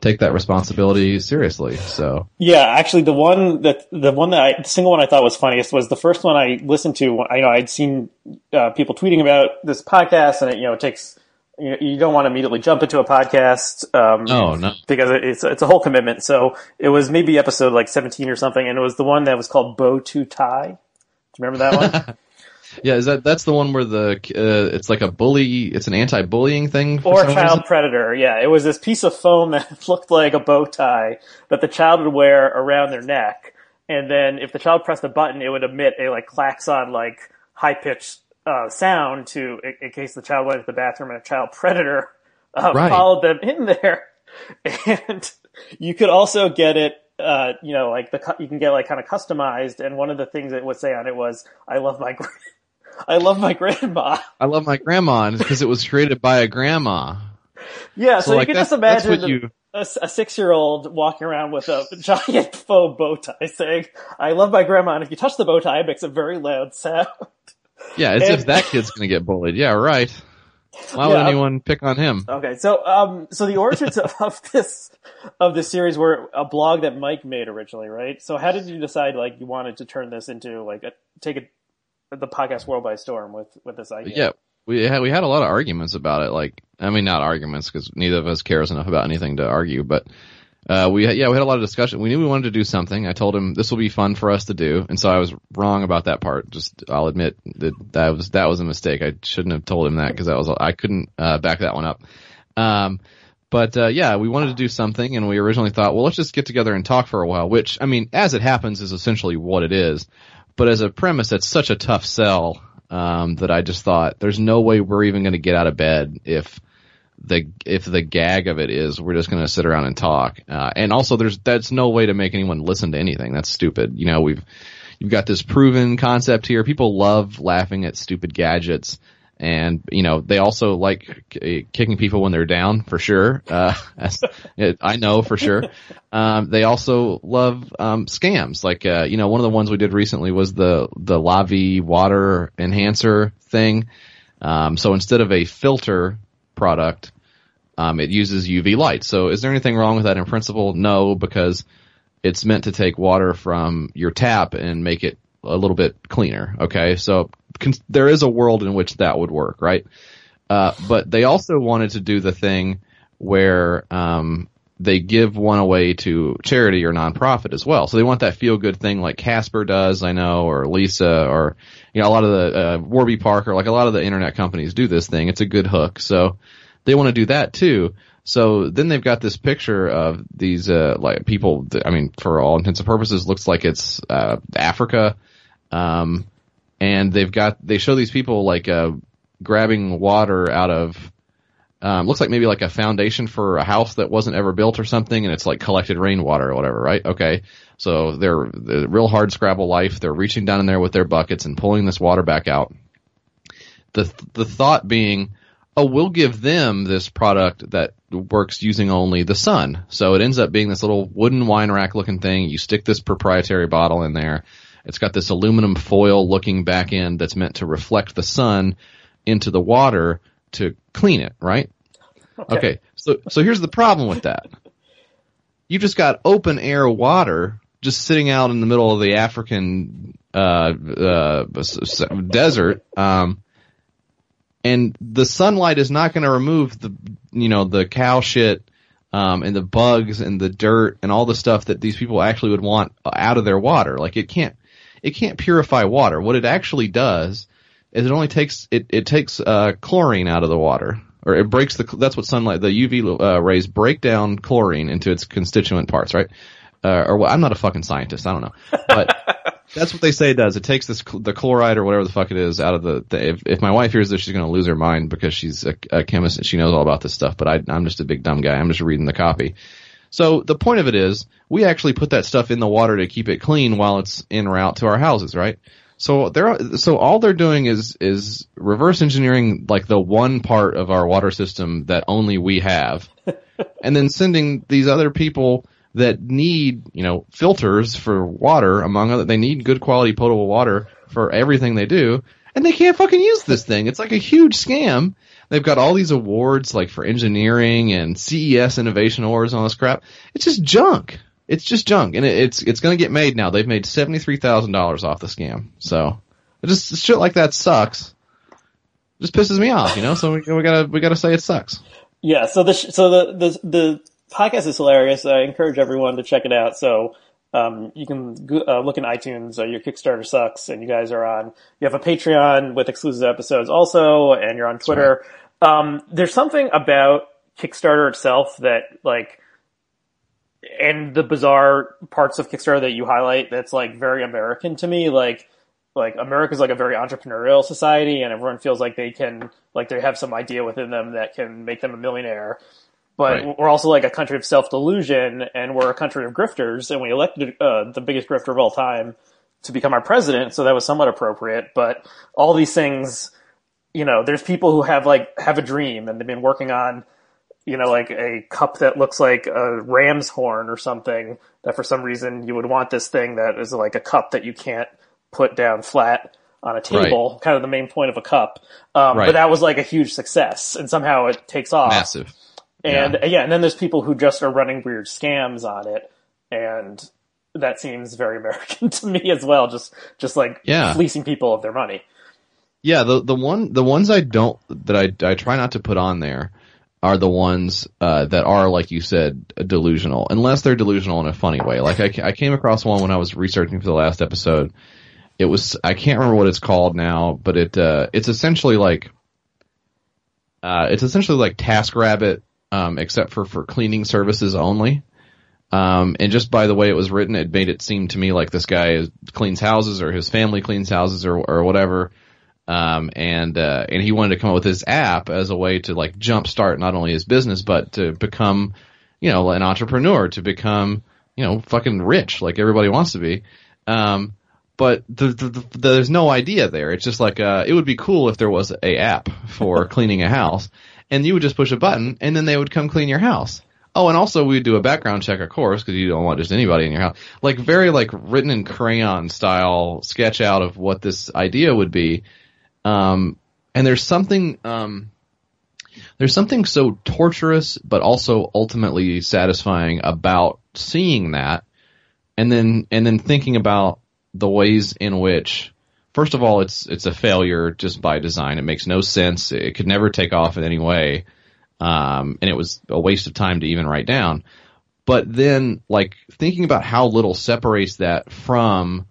take that responsibility seriously. So yeah, actually, the one that the one that I, the single one I thought was funniest was the first one I listened to. I know I'd seen uh, people tweeting about this podcast, and it you know it takes you, know, you don't want to immediately jump into a podcast. Um, oh no, because it's it's a whole commitment. So it was maybe episode like 17 or something, and it was the one that was called Bow to Tie remember that one? yeah, is that that's the one where the uh, it's like a bully, it's an anti-bullying thing or child reason? predator. Yeah, it was this piece of foam that looked like a bow tie that the child would wear around their neck, and then if the child pressed a button, it would emit a like klaxon like high pitched uh, sound to in, in, case the child went to the bathroom and a child predator uh, right. followed them in there, and you could also get it uh, you know, like the you can get like kind of customized. And one of the things it would say on it was, "I love my, I love my grandma." I love my grandma because it was created by a grandma. Yeah, so, so like you can just imagine you... a, a six-year-old walking around with a giant faux bow tie, saying, "I love my grandma," and if you touch the bow tie, it makes a very loud sound. Yeah, as and... if that kid's gonna get bullied. Yeah, right. Why would yeah, anyone pick on him? Okay, so um, so the origins of, of this of this series were a blog that Mike made originally, right? So how did you decide like you wanted to turn this into like a, take it the podcast world by storm with with this idea? Yeah, we had we had a lot of arguments about it. Like, I mean, not arguments because neither of us cares enough about anything to argue, but uh, we yeah we had a lot of discussion. We knew we wanted to do something. I told him this will be fun for us to do, and so I was wrong about that part. Just I'll admit that that was that was a mistake. I shouldn't have told him that because that was I couldn't uh, back that one up. Um, but uh, yeah, we wanted to do something, and we originally thought, well, let's just get together and talk for a while. Which I mean, as it happens, is essentially what it is. But as a premise, it's such a tough sell um, that I just thought there's no way we're even going to get out of bed if the if the gag of it is we're just going to sit around and talk. Uh, and also, there's that's no way to make anyone listen to anything. That's stupid. You know, we've you've got this proven concept here. People love laughing at stupid gadgets. And you know they also like kicking people when they're down for sure. Uh, I know for sure. Um, they also love um, scams. Like uh, you know one of the ones we did recently was the the Lavi water enhancer thing. Um, so instead of a filter product, um, it uses UV light. So is there anything wrong with that in principle? No, because it's meant to take water from your tap and make it a little bit cleaner. Okay, so con- there is a world in which that would work, right? Uh, but they also wanted to do the thing where um, they give one away to charity or nonprofit as well. So they want that feel good thing like Casper does, I know, or Leesa, or you know, a lot of the uh, Warby Parker, like a lot of the internet companies do this thing. It's a good hook, so they want to do that too. So then they've got this picture of these uh, like people. I mean, for all intents and purposes, looks like it's uh, Africa, um, and they've got they show these people like uh, grabbing water out of um, looks like maybe like a foundation for a house that wasn't ever built or something, and it's like collected rainwater or whatever, right? Okay, so they're, they're real hard scrabble life. They're reaching down in there with their buckets and pulling this water back out. The the thought being, oh, we'll give them this product that works using only the sun. So it ends up being this little wooden wine rack looking thing. You stick this proprietary bottle in there. It's got this aluminum foil looking back end that's meant to reflect the sun into the water to clean it, right? Okay. okay. So so here's the problem with that. You've just got open air water just sitting out in the middle of the African uh, uh, desert, um, and the sunlight is not going to remove the you know the cow shit um, and the bugs and the dirt and all the stuff that these people actually would want out of their water. Like it can't it can't purify water. What it actually does is it only takes it it takes uh, chlorine out of the water, or it breaks the that's what sunlight the UV uh, rays break down chlorine into its constituent parts, right? Uh, or well, I'm not a fucking scientist, I don't know, but that's what they say it does. It takes this the chloride or whatever the fuck it is out of the. the if if my wife hears this, she's gonna lose her mind because she's a, a chemist and she knows all about this stuff. But I, I'm just a big dumb guy. I'm just reading the copy. So the point of it is, we actually put that stuff in the water to keep it clean while it's en route to our houses, right? So they're so all they're doing is is reverse engineering like the one part of our water system that only we have, and then sending these other people that need you know filters for water among other they need good quality potable water for everything they do, and they can't fucking use this thing. It's like a huge scam. They've got all these awards like for engineering and CES innovation awards and all this crap. It's just junk it's just junk, and it, it's it's going to get made now. They've made seventy three thousand dollars off the scam, so it just shit like that sucks. It just pisses me off, you know. So we, we gotta we gotta say it sucks. Yeah. So the so the the the podcast is hilarious. I encourage everyone to check it out. So. Um, you can uh, look in iTunes. Uh, your Kickstarter sucks, and you guys are on. You have a Patreon with exclusive episodes also, and you're on Twitter. Right. Um, there's something about Kickstarter itself that like and the bizarre parts of Kickstarter that you highlight that's like very American to me. Like, like America's like a very entrepreneurial society and everyone feels like they can, like they have some idea within them that can make them a millionaire. But right. we're also like a country of self delusion and we're a country of grifters and we elected, uh, the biggest grifter of all time to become our president. So that was somewhat appropriate. But all these things, you know, there's people who have like, have a dream and they've been working on, you know, like a cup that looks like a ram's horn or something that for some reason you would want this thing that is like a cup that you can't put down flat on a table, right. kind of the main point of a cup. Um, right. but that was like a huge success and somehow it takes off. Massive. And yeah. yeah, and then there's people who just are running weird scams on it and that seems very American to me as well. Just, just like yeah. fleecing people of their money. Yeah, the the one the ones I don't that I I try not to put on there are the ones uh, that are, like you said, delusional. Unless they're delusional in a funny way. Like I, I came across one when I was researching for the last episode. It was I can't remember what it's called now, but it uh, it's essentially like uh, it's essentially like TaskRabbit, um, except for for cleaning services only. Um, and just by the way it was written, it made it seem to me like this guy cleans houses or his family cleans houses or or whatever. Um, and uh, and he wanted to come up with this app as a way to like jumpstart not only his business but to become, you know, an entrepreneur, to become, you know, fucking rich like everybody wants to be. Um, but the, the, the, there's no idea there. It's just like uh, it would be cool if there was a app for cleaning a house, and you would just push a button, and then they would come clean your house. Oh, and also we'd do a background check, of course, because you don't want just anybody in your house. Like very like written in crayon style sketch out of what this idea would be. Um, and there's something, um, there's something so torturous, but also ultimately satisfying about seeing that, and then and then thinking about the ways in which, first of all, it's it's a failure just by design. It makes no sense. It could never take off in any way, um, and it was a waste of time to even write down. But then, like thinking about how little separates that from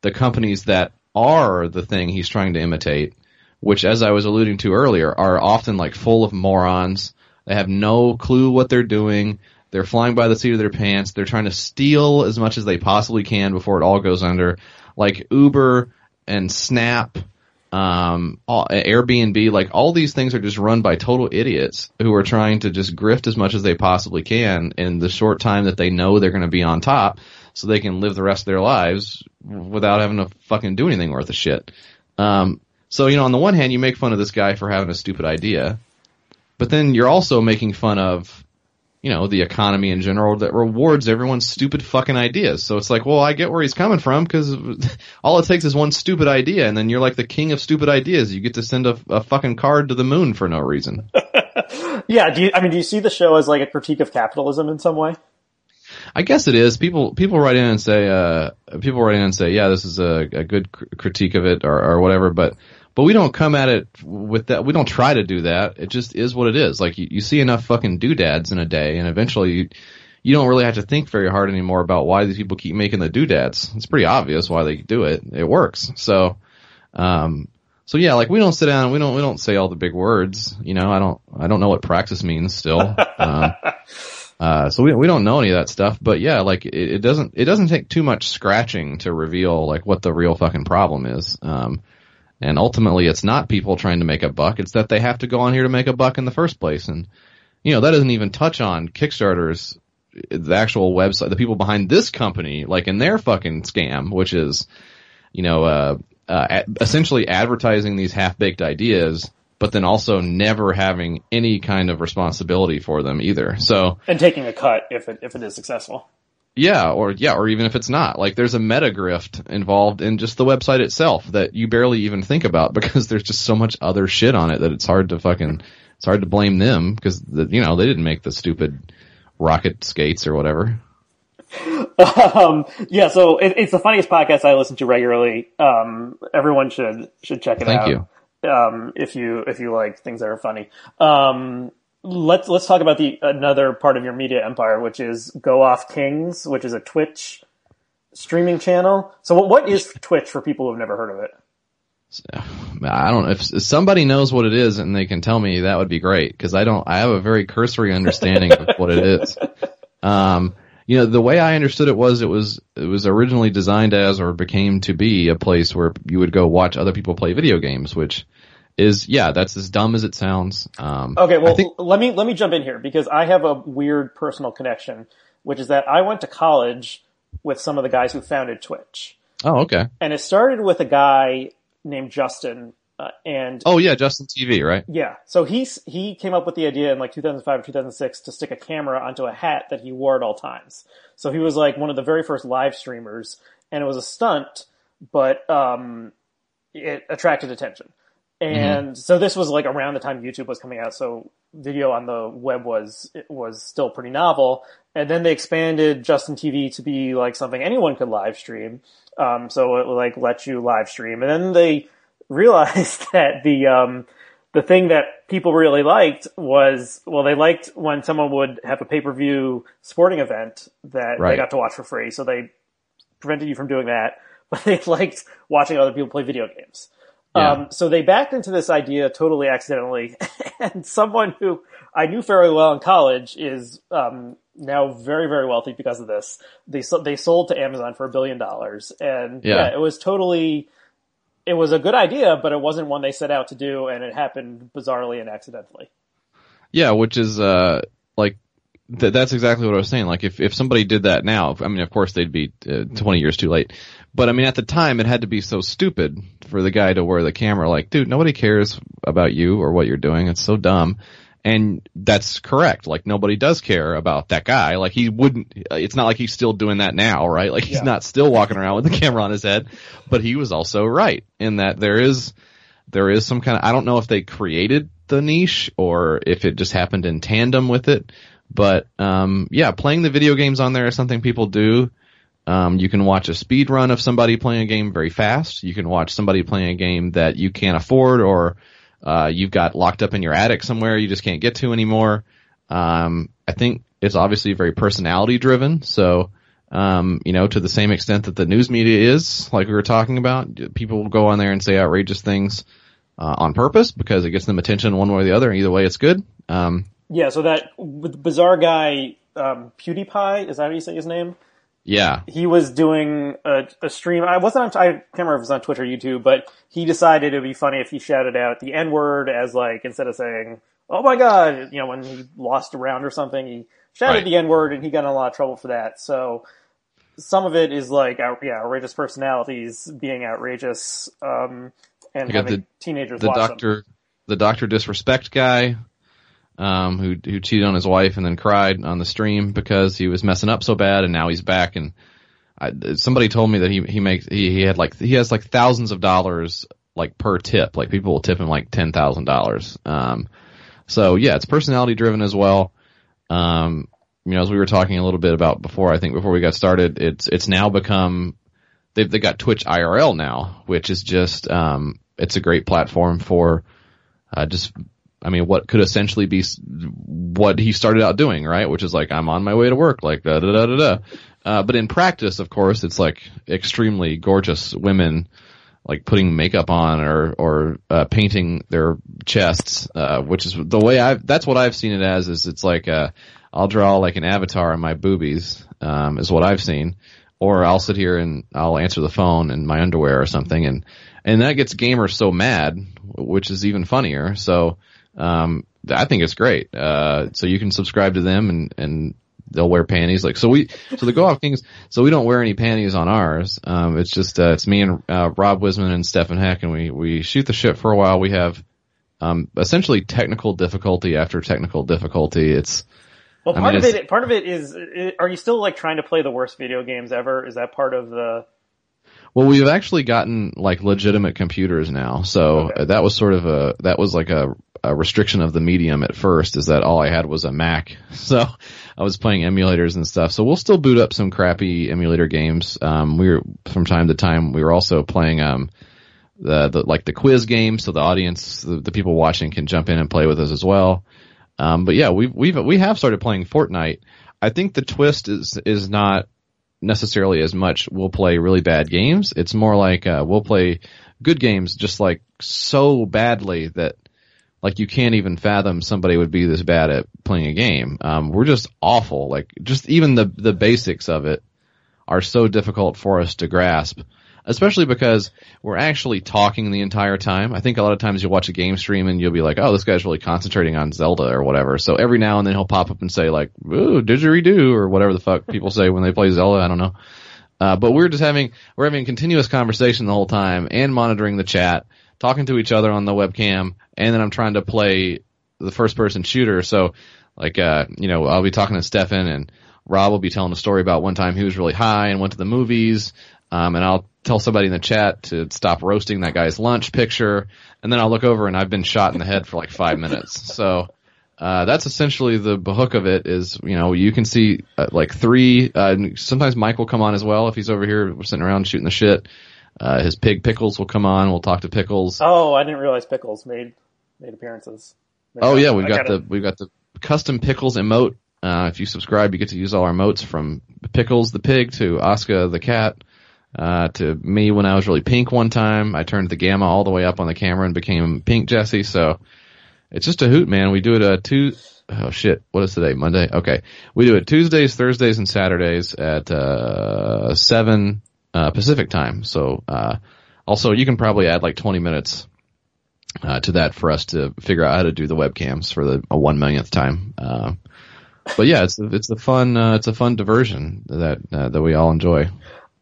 the companies that are the thing he's trying to imitate, which, as I was alluding to earlier, are often like full of morons. They have no clue what they're doing. They're flying by the seat of their pants. They're trying to steal as much as they possibly can before it all goes under. Like Uber and Snap, um, all, Airbnb, like all these things are just run by total idiots who are trying to just grift as much as they possibly can in the short time that they know they're going to be on top so they can live the rest of their lives without having to fucking do anything worth a shit. Um, so, you know, on the one hand, you make fun of this guy for having a stupid idea, but then you're also making fun of, you know, the economy in general that rewards everyone's stupid fucking ideas. So it's like, well, I get where he's coming from because all it takes is one stupid idea and then you're like the king of stupid ideas. You get to send a, a fucking card to the moon for no reason. yeah. Do you, I mean, do you see the show as like a critique of capitalism in some way? I guess it is. People people write in and say uh, people write in and say, yeah, this is a, a good cr- critique of it or, or whatever. But but we don't come at it with that. We don't try to do that. It just is what it is. Like you, you see enough fucking doodads in a day, and eventually you, you don't really have to think very hard anymore about why these people keep making the doodads. It's pretty obvious why they do it. It works. So, um, so yeah, like we don't sit down, we don't, we don't say all the big words. You know, I don't, I don't know what praxis means still. uh, uh, so we we don't know any of that stuff, but yeah, like it, it, doesn't it doesn't take too much scratching to reveal like what the real fucking problem is. Um, and ultimately, it's not people trying to make a buck; it's that they have to go on here to make a buck in the first place. And you know that doesn't even touch on Kickstarter's the actual website, the people behind this company, like in their fucking scam, which is you know uh, uh, essentially advertising these half baked ideas but then also never having any kind of responsibility for them either. So and taking a cut if it if it is successful. Yeah, or yeah, or even if it's not. Like there's a meta grift involved in just the website itself that you barely even think about because there's just so much other shit on it that it's hard to fucking it's hard to blame them because the, you know they didn't make the stupid rocket skates or whatever. um, yeah, so it, it's the funniest podcast I listen to regularly. Um, everyone should should check it Thank out. you um, if you if you like things that are funny. Um, let's let's talk about the another part of your media empire, which is Go Off Kings, which is a Twitch streaming channel. So, what, what is Twitch for people who've never heard of it? I don't know if somebody knows what it is and they can tell me that would be great because I don't. I have a very cursory understanding of what it is. Um, you know, the way I understood it was it was it was originally designed as or became to be a place where you would go watch other people play video games, which is yeah, that's as dumb as it sounds. Um, okay, well, think, let me let me jump in here because I have a weird personal connection, which is that I went to college with some of the guys who founded Twitch. Oh, okay. And it started with a guy named Justin uh, and oh yeah, Justin TV, right? Yeah. So he's he came up with the idea in like 2005 or 2006 to stick a camera onto a hat that he wore at all times. So he was like one of the very first live streamers, and it was a stunt, but um, it attracted attention. And mm-hmm. so this was like around the time YouTube was coming out, so video on the web was was still pretty novel. And then they expanded Justin TV to be like something anyone could live stream. Um, so it would like let you live stream, and then they realized that the um, the thing that people really liked was, well, they liked when someone would have a pay-per-view sporting event that Right. they got to watch for free. So they prevented you from doing that, but they liked watching other people play video games. Yeah. Um, so they backed into this idea totally accidentally, and someone who I knew fairly well in college is um, now very, very wealthy because of this. They they sold to Amazon for a billion dollars, and Yeah. yeah, it was totally. It was a good idea, but it wasn't one they set out to do, and it happened bizarrely and accidentally. Yeah, which is uh like th- that's exactly what I was saying. Like if if somebody did that now, I mean, of course they'd be uh, 20 years too late. But I mean, at the time, it had to be so stupid for the guy to wear the camera. Like, dude, nobody cares about you or what you're doing. It's so dumb. And that's correct. Like nobody does care about that guy. Like he wouldn't, it's not like he's still doing that now, right? Like he's Yeah. not still walking around with the camera on his head, but he was also right in that there is, there is some kind of, I don't know if they created the niche or if it just happened in tandem with it. But, um, yeah, playing the video games on there is something people do. Um, you can watch a speed run of somebody playing a game very fast. You can watch somebody playing a game that you can't afford or, uh, you've got locked up in your attic somewhere you just can't get to anymore. Um, I think it's obviously very personality driven. So, um, you know, to the same extent that the news media is, like we were talking about, people will go on there and say outrageous things, uh, on purpose because it gets them attention one way or the other. Either way, it's good. Um, Yeah, so that bizarre guy, um, PewDiePie, is that how you say his name? Yeah. he was doing a, a stream. I wasn't. On, I can't remember if it was on Twitter or YouTube, but he decided it would be funny if he shouted out the N word as like instead of saying "Oh my god," you know, when he lost a round or something, he shouted Right. the N word, and he got in a lot of trouble for that. So some of it is like out, yeah, outrageous personalities being outrageous, um, and having the- teenagers the watch them. doctor the doctor disrespect guy um who who cheated on his wife and then cried on the stream because he was messing up so bad and now he's back. And I, somebody told me that he he makes he, he had like he has like thousands of dollars like per tip. Like people will tip him like ten thousand dollars. Um so yeah it's personality driven as well. Um you know as we were talking a little bit about before I think before we got started it's it's now become they've they got Twitch IRL now which is just um it's a great platform for uh, just I mean, what could essentially be what he started out doing, right? Which is like, I'm on my way to work, like da da da da da. Uh, but in practice, of course, it's like extremely gorgeous women, like putting makeup on or or uh, painting their chests, uh, which is the way I. That's what I've seen it as. Is it's like uh, I'll draw like an avatar on my boobies, um, is what I've seen, or I'll sit here and I'll answer the phone in my underwear or something, and and that gets gamers so mad, which is even funnier. So um, I think it's great. Uh, so you can subscribe to them and, and they'll wear panties. Like, so we, so the Go Off Kings, so we don't wear any panties on ours. Um, it's just, uh, it's me and, uh, Rob Wisman and Stefan Heck and we, we shoot the shit for a while. We have, um, essentially technical difficulty after technical difficulty. It's, Well, I part mean, of it, part of it is, are you still like trying to play the worst video games ever? Is that part of the? Well, we've actually gotten like legitimate computers now. So Okay. uh, that was sort of a that was like a, a restriction of the medium at first. Is that all I had was a Mac, so I was playing emulators and stuff. So we'll still boot up some crappy emulator games. Um, we were from time to time. We were also playing um the, the like the quiz game, so the audience, the, the people watching, can jump in and play with us as well. Um, but yeah, we've we've we have started playing Fortnite. I think the twist is is not necessarily as much we'll play really bad games. It's more like uh, we'll play good games just like so badly that like you can't even fathom somebody would be this bad at playing a game. Um, we're just awful. Like just even the the basics of it are so difficult for us to grasp. Especially because we're actually talking the entire time. I think a lot of times you'll watch a game stream and you'll be like, oh, this guy's really concentrating on Zelda or whatever. So every now and then he'll pop up and say like, ooh, didgeridoo or whatever the fuck people say when they play Zelda. I don't know. Uh, but we're just having, we're having continuous conversation the whole time and monitoring the chat, talking to each other on the webcam, and then I'm trying to play the first person shooter. So like, uh, you know, I'll be talking to Stefan and Rob will be telling a story about one time he was really high and went to the movies. Um, and I'll tell somebody in the chat to stop roasting that guy's lunch picture. And then I'll look over and I've been shot in the head for like five minutes. So, uh, that's essentially the hook of it is, you know, you can see uh, like three, uh, sometimes Mike will come on as well if he's over here we're sitting around shooting the shit. Uh, his pig Pickles will come on. We'll talk to Pickles. Oh, I didn't realize Pickles made made appearances. Oh yeah, we've got gotta- the we've got the custom pickles emote. Uh, if you subscribe, you get to use all our emotes from Pickles the pig to Oscar the cat. Uh, to me when I was really pink one time, I turned the gamma all the way up on the camera and became pink Jesse. So it's just a hoot, man. We do it uh two. Oh shit, what is today? Monday. Okay, we do it Tuesdays, Thursdays, and Saturdays at uh seven uh, Pacific time. So uh, also you can probably add like twenty minutes uh, to that for us to figure out how to do the webcams for the a one millionth time. Uh, but yeah, it's it's a fun uh, it's a fun diversion that uh, that we all enjoy.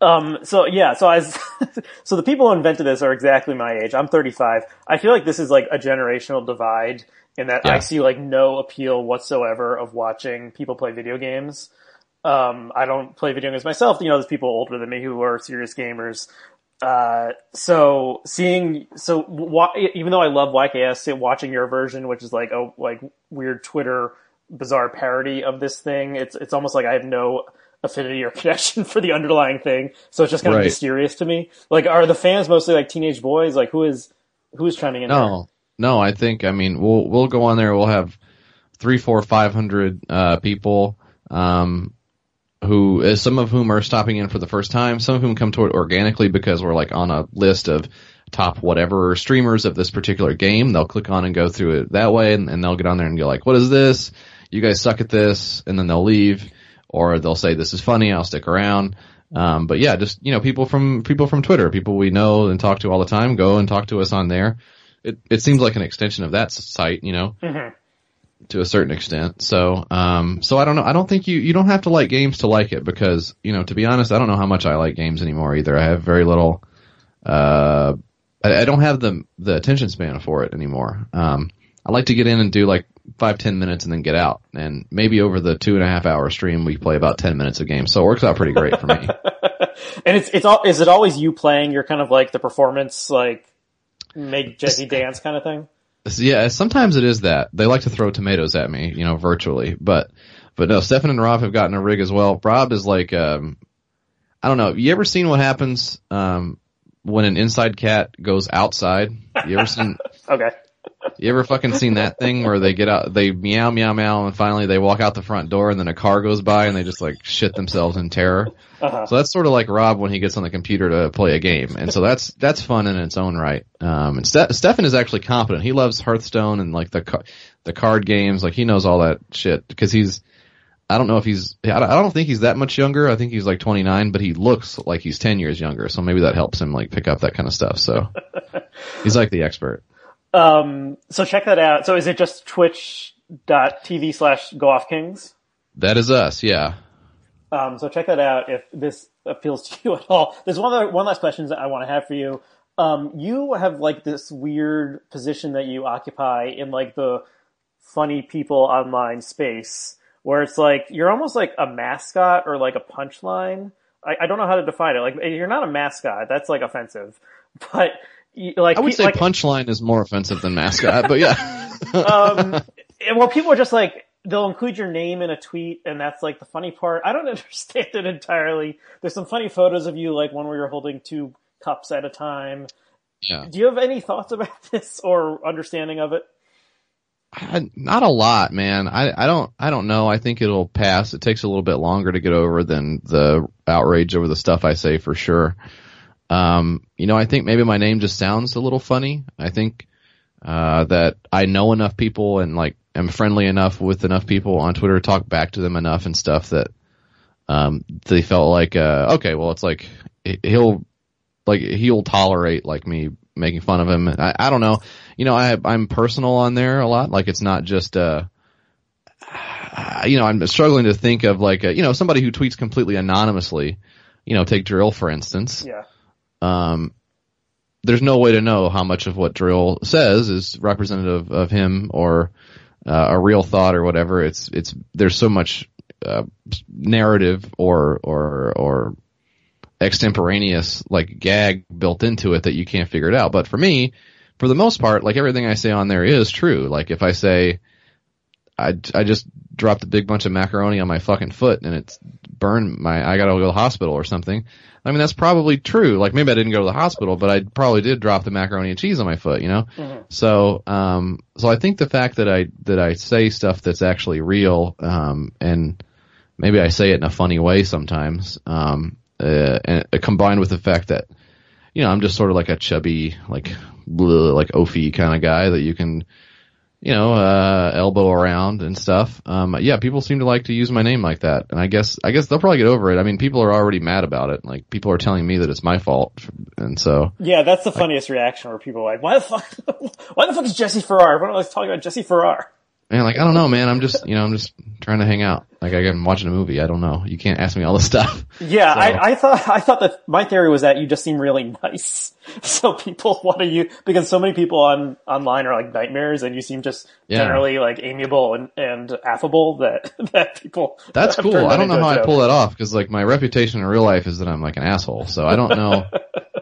Um, so yeah, so I was, so the people who invented this are exactly my age. I'm 35. I feel like this is like a generational divide in that I see like no appeal whatsoever of watching people play video games. Um, I don't play video games myself. You know, there's people older than me who are serious gamers. Uh, so seeing, so wa- even though I love YKS, watching your version, which is like a like weird Twitter bizarre parody of this thing, it's it's almost like I have no affinity or connection for the underlying thing. So it's just kind of Right. mysterious to me. Like, are the fans mostly like teenage boys? Like, who is who is chiming in? there? No, no, I think I mean we'll we'll go on there. We'll have three, four, five hundred uh, people. Um, who uh, some of whom are stopping in for the first time, some of whom come to it organically because we're like on a list of top whatever streamers of this particular game. They'll click on and go through it that way, and, and they'll get on there and go like, "What is this? You guys suck at this," and then they'll leave, or they'll say, "This is funny. I'll stick around." Um, but yeah, just you know, people from people from Twitter, people we know and talk to all the time, go and talk to us on there. It it seems like an extension of that site, you know Mhm. to a certain extent. So, um, so I don't know. I don't think you, you don't have to like games to like it because, you know, to be honest, I don't know how much I like games anymore either. I have very little, uh, I, I don't have the, the attention span for it anymore. Um, I like to get in and do like five, ten minutes and then get out. And maybe over the two and a half hour stream, we play about 10 minutes a game. So it works out pretty great for me. And it's it's all is it always you playing? You're kind of like the performance like make Jesse dance kind of thing. Yeah, sometimes it is that. They like to throw tomatoes at me, you know, virtually. But but no, Stefan and Rob have gotten a rig as well. Rob is like um I don't know, you ever seen what happens um when an inside cat goes outside? You ever seen Okay. You ever fucking seen that thing where they get out they meow meow meow and finally they walk out the front door and then a car goes by and they just like shit themselves in terror? Uh-huh. So that's sort of like Rob when he gets on the computer to play a game, and so that's that's fun in its own right. Um, and Ste- Stefan is actually competent. He loves Hearthstone and like the ca- the card games. Like he knows all that shit because he's. I don't know if he's. I don't- I don't think he's that much younger. I think he's like 29, but he looks like he's 10 years younger. So maybe that helps him like pick up that kind of stuff. So he's like the expert. Um, so check that out. So is it just twitch.tv slash go off kings? That is us. Yeah. Um, so check that out if this appeals to you at all. There's one other, one last question that I want to have for you. Um, you have like this weird position that you occupy in like the funny people online space where it's like you're almost like a mascot or like a punchline. I, I don't know how to define it. Like you're not a mascot. That's like offensive, but like I would say like, punchline is more offensive than mascot, but yeah. um, and, well, people are just like they'll include your name in a tweet, and that's like the funny part. I don't understand it entirely. There's some funny photos of you, like one where you're holding two cups at a time. yeah. Do you have any thoughts about this or understanding of it? I, not a lot, man. I, I don't I don't know. I think it'll pass. It takes a little bit longer to get over than the outrage over the stuff I say for sure. Um, you know, I think maybe my name just sounds a little funny. I think uh, that I know enough people and like am friendly enough with enough people on Twitter, to talk back to them enough and stuff that um, they felt like uh, okay, well, it's like he'll like he'll tolerate like me making fun of him. I, I don't know. You know, I I'm personal on there a lot. Like it's not just uh you know, I'm struggling to think of like a, you know, somebody who tweets completely anonymously. You know, take dril for instance. Yeah. Um there's no way to know how much of what dril says is representative of him or uh, a real thought or whatever. It's it's there's so much uh, narrative or or or extemporaneous like gag built into it that you can't figure it out. But for me, for the most part, like everything I say on there is true. Like if I say, I, I just dropped a big bunch of macaroni on my fucking foot and it's burned my, I gotta go to the hospital or something. I mean, that's probably true. Like maybe I didn't go to the hospital, but I probably did drop the macaroni and cheese on my foot, you know? Mm-hmm. So, um, so I think the fact that I, that I say stuff that's actually real, um, and maybe I say it in a funny way sometimes, um, uh, and uh, combined with the fact that, you know, I'm just sort of like a chubby, like, bleh, like Ophi kind of guy that you can, you know, uh, elbow around and stuff. Um, yeah, people seem to like to use my name like that. And I guess, I guess they'll probably get over it. I mean, people are already mad about it. Like, people are telling me that it's my fault. And so. Yeah, that's the funniest reaction where people are like, why the fuck, why the fuck is Jesse Farrar? Everyone always talking about Jesse Farrar. Man, like, I don't know, man. I'm just, you know, I'm just trying to hang out. Like, I'm watching a movie. I don't know. You can't ask me all this stuff. Yeah, So- I, I thought I thought that my theory was that you just seem really nice, so people want to you because so many people on online are like nightmares, and you seem just Yeah. generally like amiable and, and affable that that people. That's cool. I don't know how I pull that off because like my reputation in real life is that I'm like an asshole. So I don't know.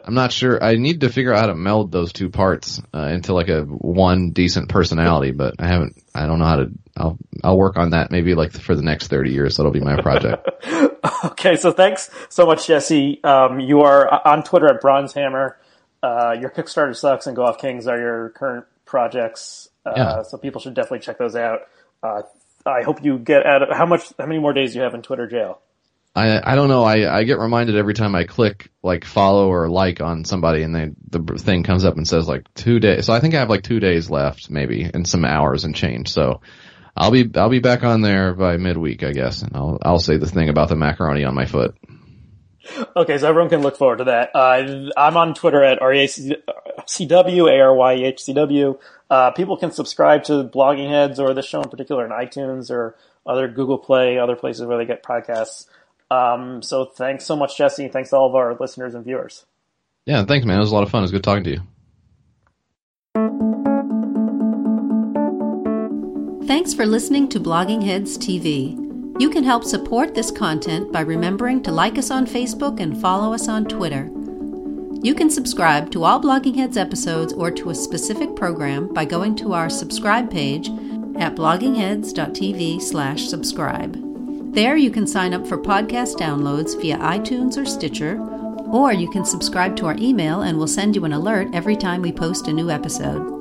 I'm not sure. I need to figure out how to meld those two parts uh, into like a one decent personality, but I haven't. I don't know how to. I'll I'll work on that maybe like for the next 30 years. That'll be my project. Okay, so thanks so much, Jesse. Um, you are on Twitter at Bronzehammer. Uh, your Kickstarter sucks and Go Off Kings are your current projects, uh, Yeah. so people should definitely check those out. Uh, I hope you get out of how much, how many more days do you have in Twitter jail? I I don't know. I I get reminded every time I click like follow or like on somebody and they the thing comes up and says like two days. So I think I have like two days left maybe and some hours and change. So I'll be I'll be back on there by midweek I guess and I'll I'll say the thing about the macaroni on my foot. Okay, so everyone can look forward to that. Uh, I'm on Twitter at REACW. Uh, people can subscribe to Blogging Heads or the show in particular in iTunes or other Google Play, other places where they get podcasts. Um, so thanks so much, Jesse. Thanks to all of our listeners and viewers. Yeah, thanks man. It was a lot of fun. It was good talking to you. Thanks for listening to Blogging Heads TV. You can help support this content by remembering to like us on Facebook and follow us on Twitter. You can subscribe to all Blogging Heads episodes or to a specific program by going to our subscribe page at bloggingheads.tv slash subscribe. There you can sign up for podcast downloads via iTunes or Stitcher, or you can subscribe to our email and we'll send you an alert every time we post a new episode.